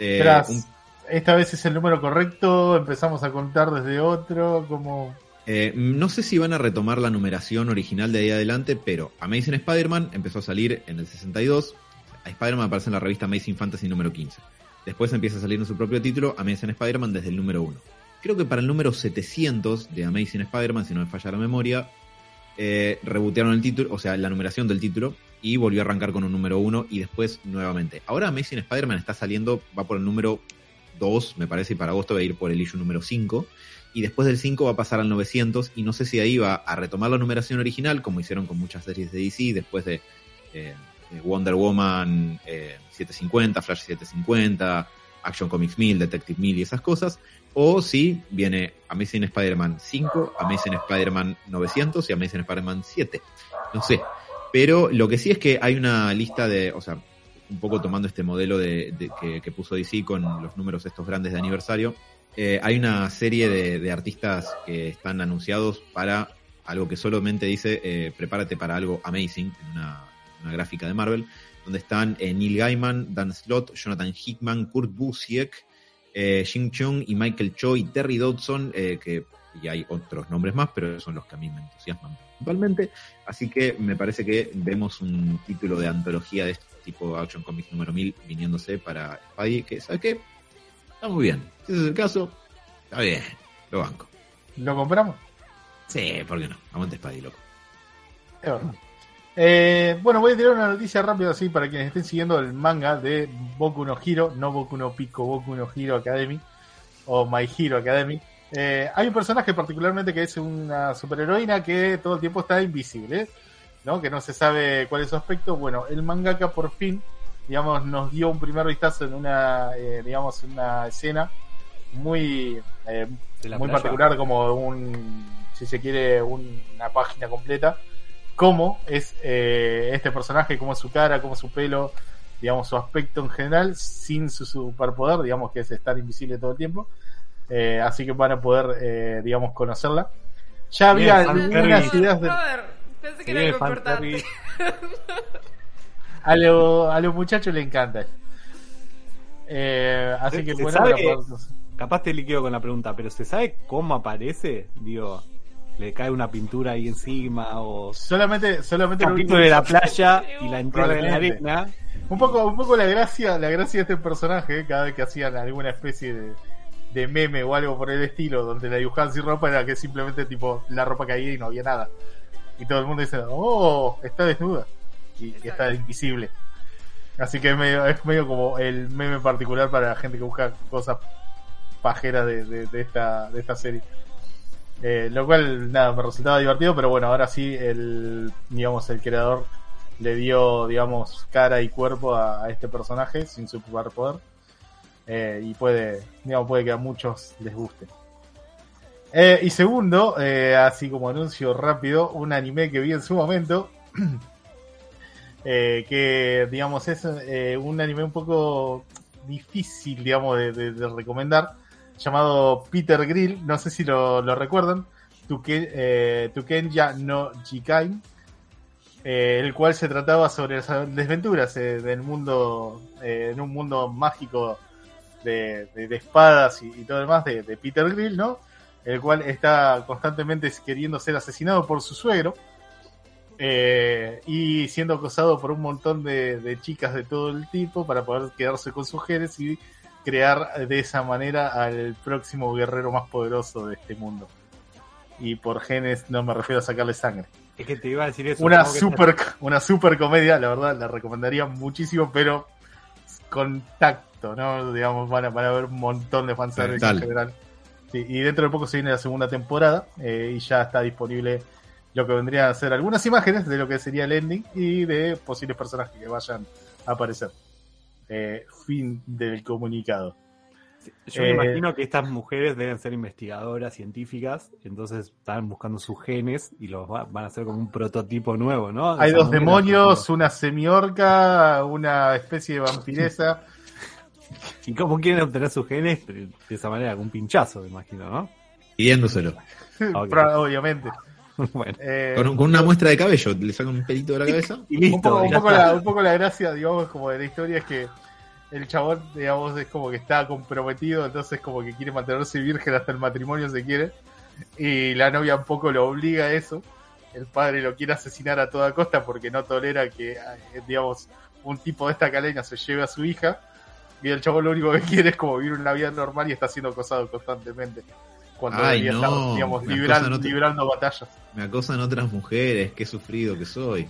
Eh, Tras, un- esta vez es el número correcto, empezamos a contar desde otro, como... Eh, no sé si van a retomar la numeración original de ahí adelante, pero Amazing Spider-Man empezó a salir en el 62. A Spider-Man aparece en la revista Amazing Fantasy número 15. Después empieza a salir en su propio título Amazing Spider-Man desde el número 1. Creo que para el número 700 de Amazing Spider-Man, si no me falla la memoria, eh, rebotearon el título, o sea, la numeración del título, y volvió a arrancar con un número 1 y después nuevamente. Ahora Amazing Spider-Man está saliendo, va por el número 2, me parece, y para agosto va a ir por el issue número 5 y después del 5 va a pasar al 900 y no sé si ahí va a retomar la numeración original como hicieron con muchas series de DC después de, eh, de Wonder Woman eh, 750, Flash 750, Action Comics 1000, Detective 1000 y esas cosas o si viene Amazing Spider-Man 5, Amazing Spider-Man 900 y Amazing Spider-Man 7 no sé, pero lo que sí es que hay una lista de, o sea, un poco tomando este modelo de, que, puso DC con los números estos grandes de aniversario, eh, hay una serie de, artistas que están anunciados para algo que solamente dice eh, prepárate para algo amazing, en una, una gráfica de Marvel, donde están eh, Neil Gaiman, Dan Slott, Jonathan Hickman, Kurt Busiek, eh, Jim Chung y Michael Cho y Terry Dodson, eh, que y hay otros nombres más, pero son los que a mí me entusiasman principalmente. Así que me parece que vemos un título de antología de este tipo Action Comics número 1000 viniéndose para Spidey, que, ¿sabes qué? Está muy bien. Si ese es el caso, está bien. Lo banco. ¿Lo compramos? Sí, ¿por qué no? Aguante Spidey, loco. Es verdad. Eh, bueno, voy a tirar una noticia rápida así para quienes estén siguiendo el manga de Boku no Hero, no Boku no Pico, Boku no Hero Academy o My Hero Academy. Eh, hay un personaje particularmente que es una superheroína que todo el tiempo está invisible, ¿no? Que no se sabe cuál es su aspecto. Bueno, el mangaka por fin, digamos, nos dio un primer vistazo en una, eh, digamos, una escena muy, eh, muy playa. particular como un, si se quiere, una página completa. Cómo es eh, este personaje, cómo es su cara, cómo es su pelo, digamos, su aspecto en general, sin su superpoder, digamos, que es estar invisible todo el tiempo. Eh, así que van a poder, eh, digamos, conocerla. Ya había algunas ideas de, pensé que era algo importante. A, lo- a los muchachos le encanta. Eh, así ¿Se- que bueno, sabe? Capaz te liqueo con la pregunta, pero ¿se sabe cómo aparece? Digo, ¿le cae una pintura ahí encima o solamente, solamente único capítulo de la playa y la entierra en la arena? Un poco, un poco la gracia, la gracia de este personaje, cada vez que hacían alguna especie de, de meme o algo por el estilo, donde la dibujaban sin ropa, era que simplemente tipo la ropa caía y no había nada. Y todo el mundo dice, oh, está desnuda. Y, y está invisible. Así que es medio, es medio como el meme particular para la gente que busca cosas pajeras de, de- de esta, de esta serie. Eh, lo cual, nada, me resultaba divertido, pero bueno, ahora sí, el, digamos, el creador le dio, digamos, cara y cuerpo a, este personaje sin su superpoder. Eh, y puede, digamos, puede que a muchos les guste. Eh, y segundo, eh, así como anuncio rápido, un anime que vi en su momento, que, digamos, es un anime un poco difícil, digamos, de recomendar, llamado Peter Grill, no sé si lo, recuerdan, Tuken, eh, no Jikai, eh, el cual se trataba sobre las desventuras eh, del mundo, eh, en un mundo mágico de, espadas y, todo lo demás de, de Peter Grill, ¿no? El cual está constantemente queriendo ser asesinado por su suegro eh, y siendo acosado por un montón de, de chicas de todo el tipo para poder quedarse con sus mujeres y crear de esa manera al próximo guerrero más poderoso de este mundo. y por genes no me refiero a sacarle sangre. Es que te iba a decir eso. Una super, una super comedia, la verdad, la recomendaría muchísimo, pero con tacto, ¿no? Digamos, van a, van a haber un montón de fanservice en general. Sí, y dentro de poco se viene la segunda temporada eh, y ya está disponible lo que vendría a ser algunas imágenes de lo que sería el ending y de posibles personajes que vayan a aparecer. Eh, fin del comunicado. Yo me Eh, imagino que estas mujeres deben ser investigadoras científicas, entonces están buscando sus genes y los va- van a hacer como un prototipo nuevo, ¿no? Hay dos demonios, una semiorca, una especie de vampiresa. ¿Y cómo quieren obtener sus genes? De esa manera, con un pinchazo, me imagino, ¿no? Pidiéndoselo. Pro- Obviamente. bueno, Eh, Con, con una muestra de cabello, le sacan un pelito de la cabeza. y un, listo. poco, un ya poco está. la, un poco la gracia, digamos, como de la historia es que el chabón, digamos, es como que está comprometido, entonces como que quiere mantenerse virgen hasta el matrimonio se quiere. Y la novia un poco lo obliga a eso. El padre lo quiere asesinar a toda costa porque no tolera que, eh, digamos, un tipo de esta caleña se lleve a su hija. Y el chabón lo único que quiere es como vivir una vida normal y está siendo acosado constantemente. Cuando Ay, no, estar, digamos, librando batallas. Me acosan otras mujeres, qué sufrido que soy.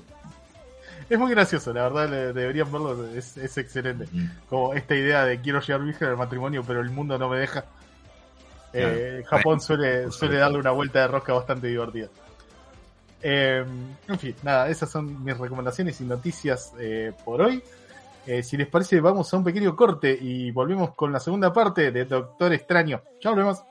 Es muy gracioso, la verdad, le- deberían verlo, es, es excelente. Mm. Como esta idea de quiero llegar virgen al matrimonio, pero el mundo no me deja. Claro. Eh, Japón suele, suele darle una vuelta de rosca bastante divertida. Eh, en fin, nada, esas son mis recomendaciones y noticias eh, por hoy. Eh, si les parece, vamos a un pequeño corte y volvemos con la segunda parte de Doctor Extraño. Ya volvemos.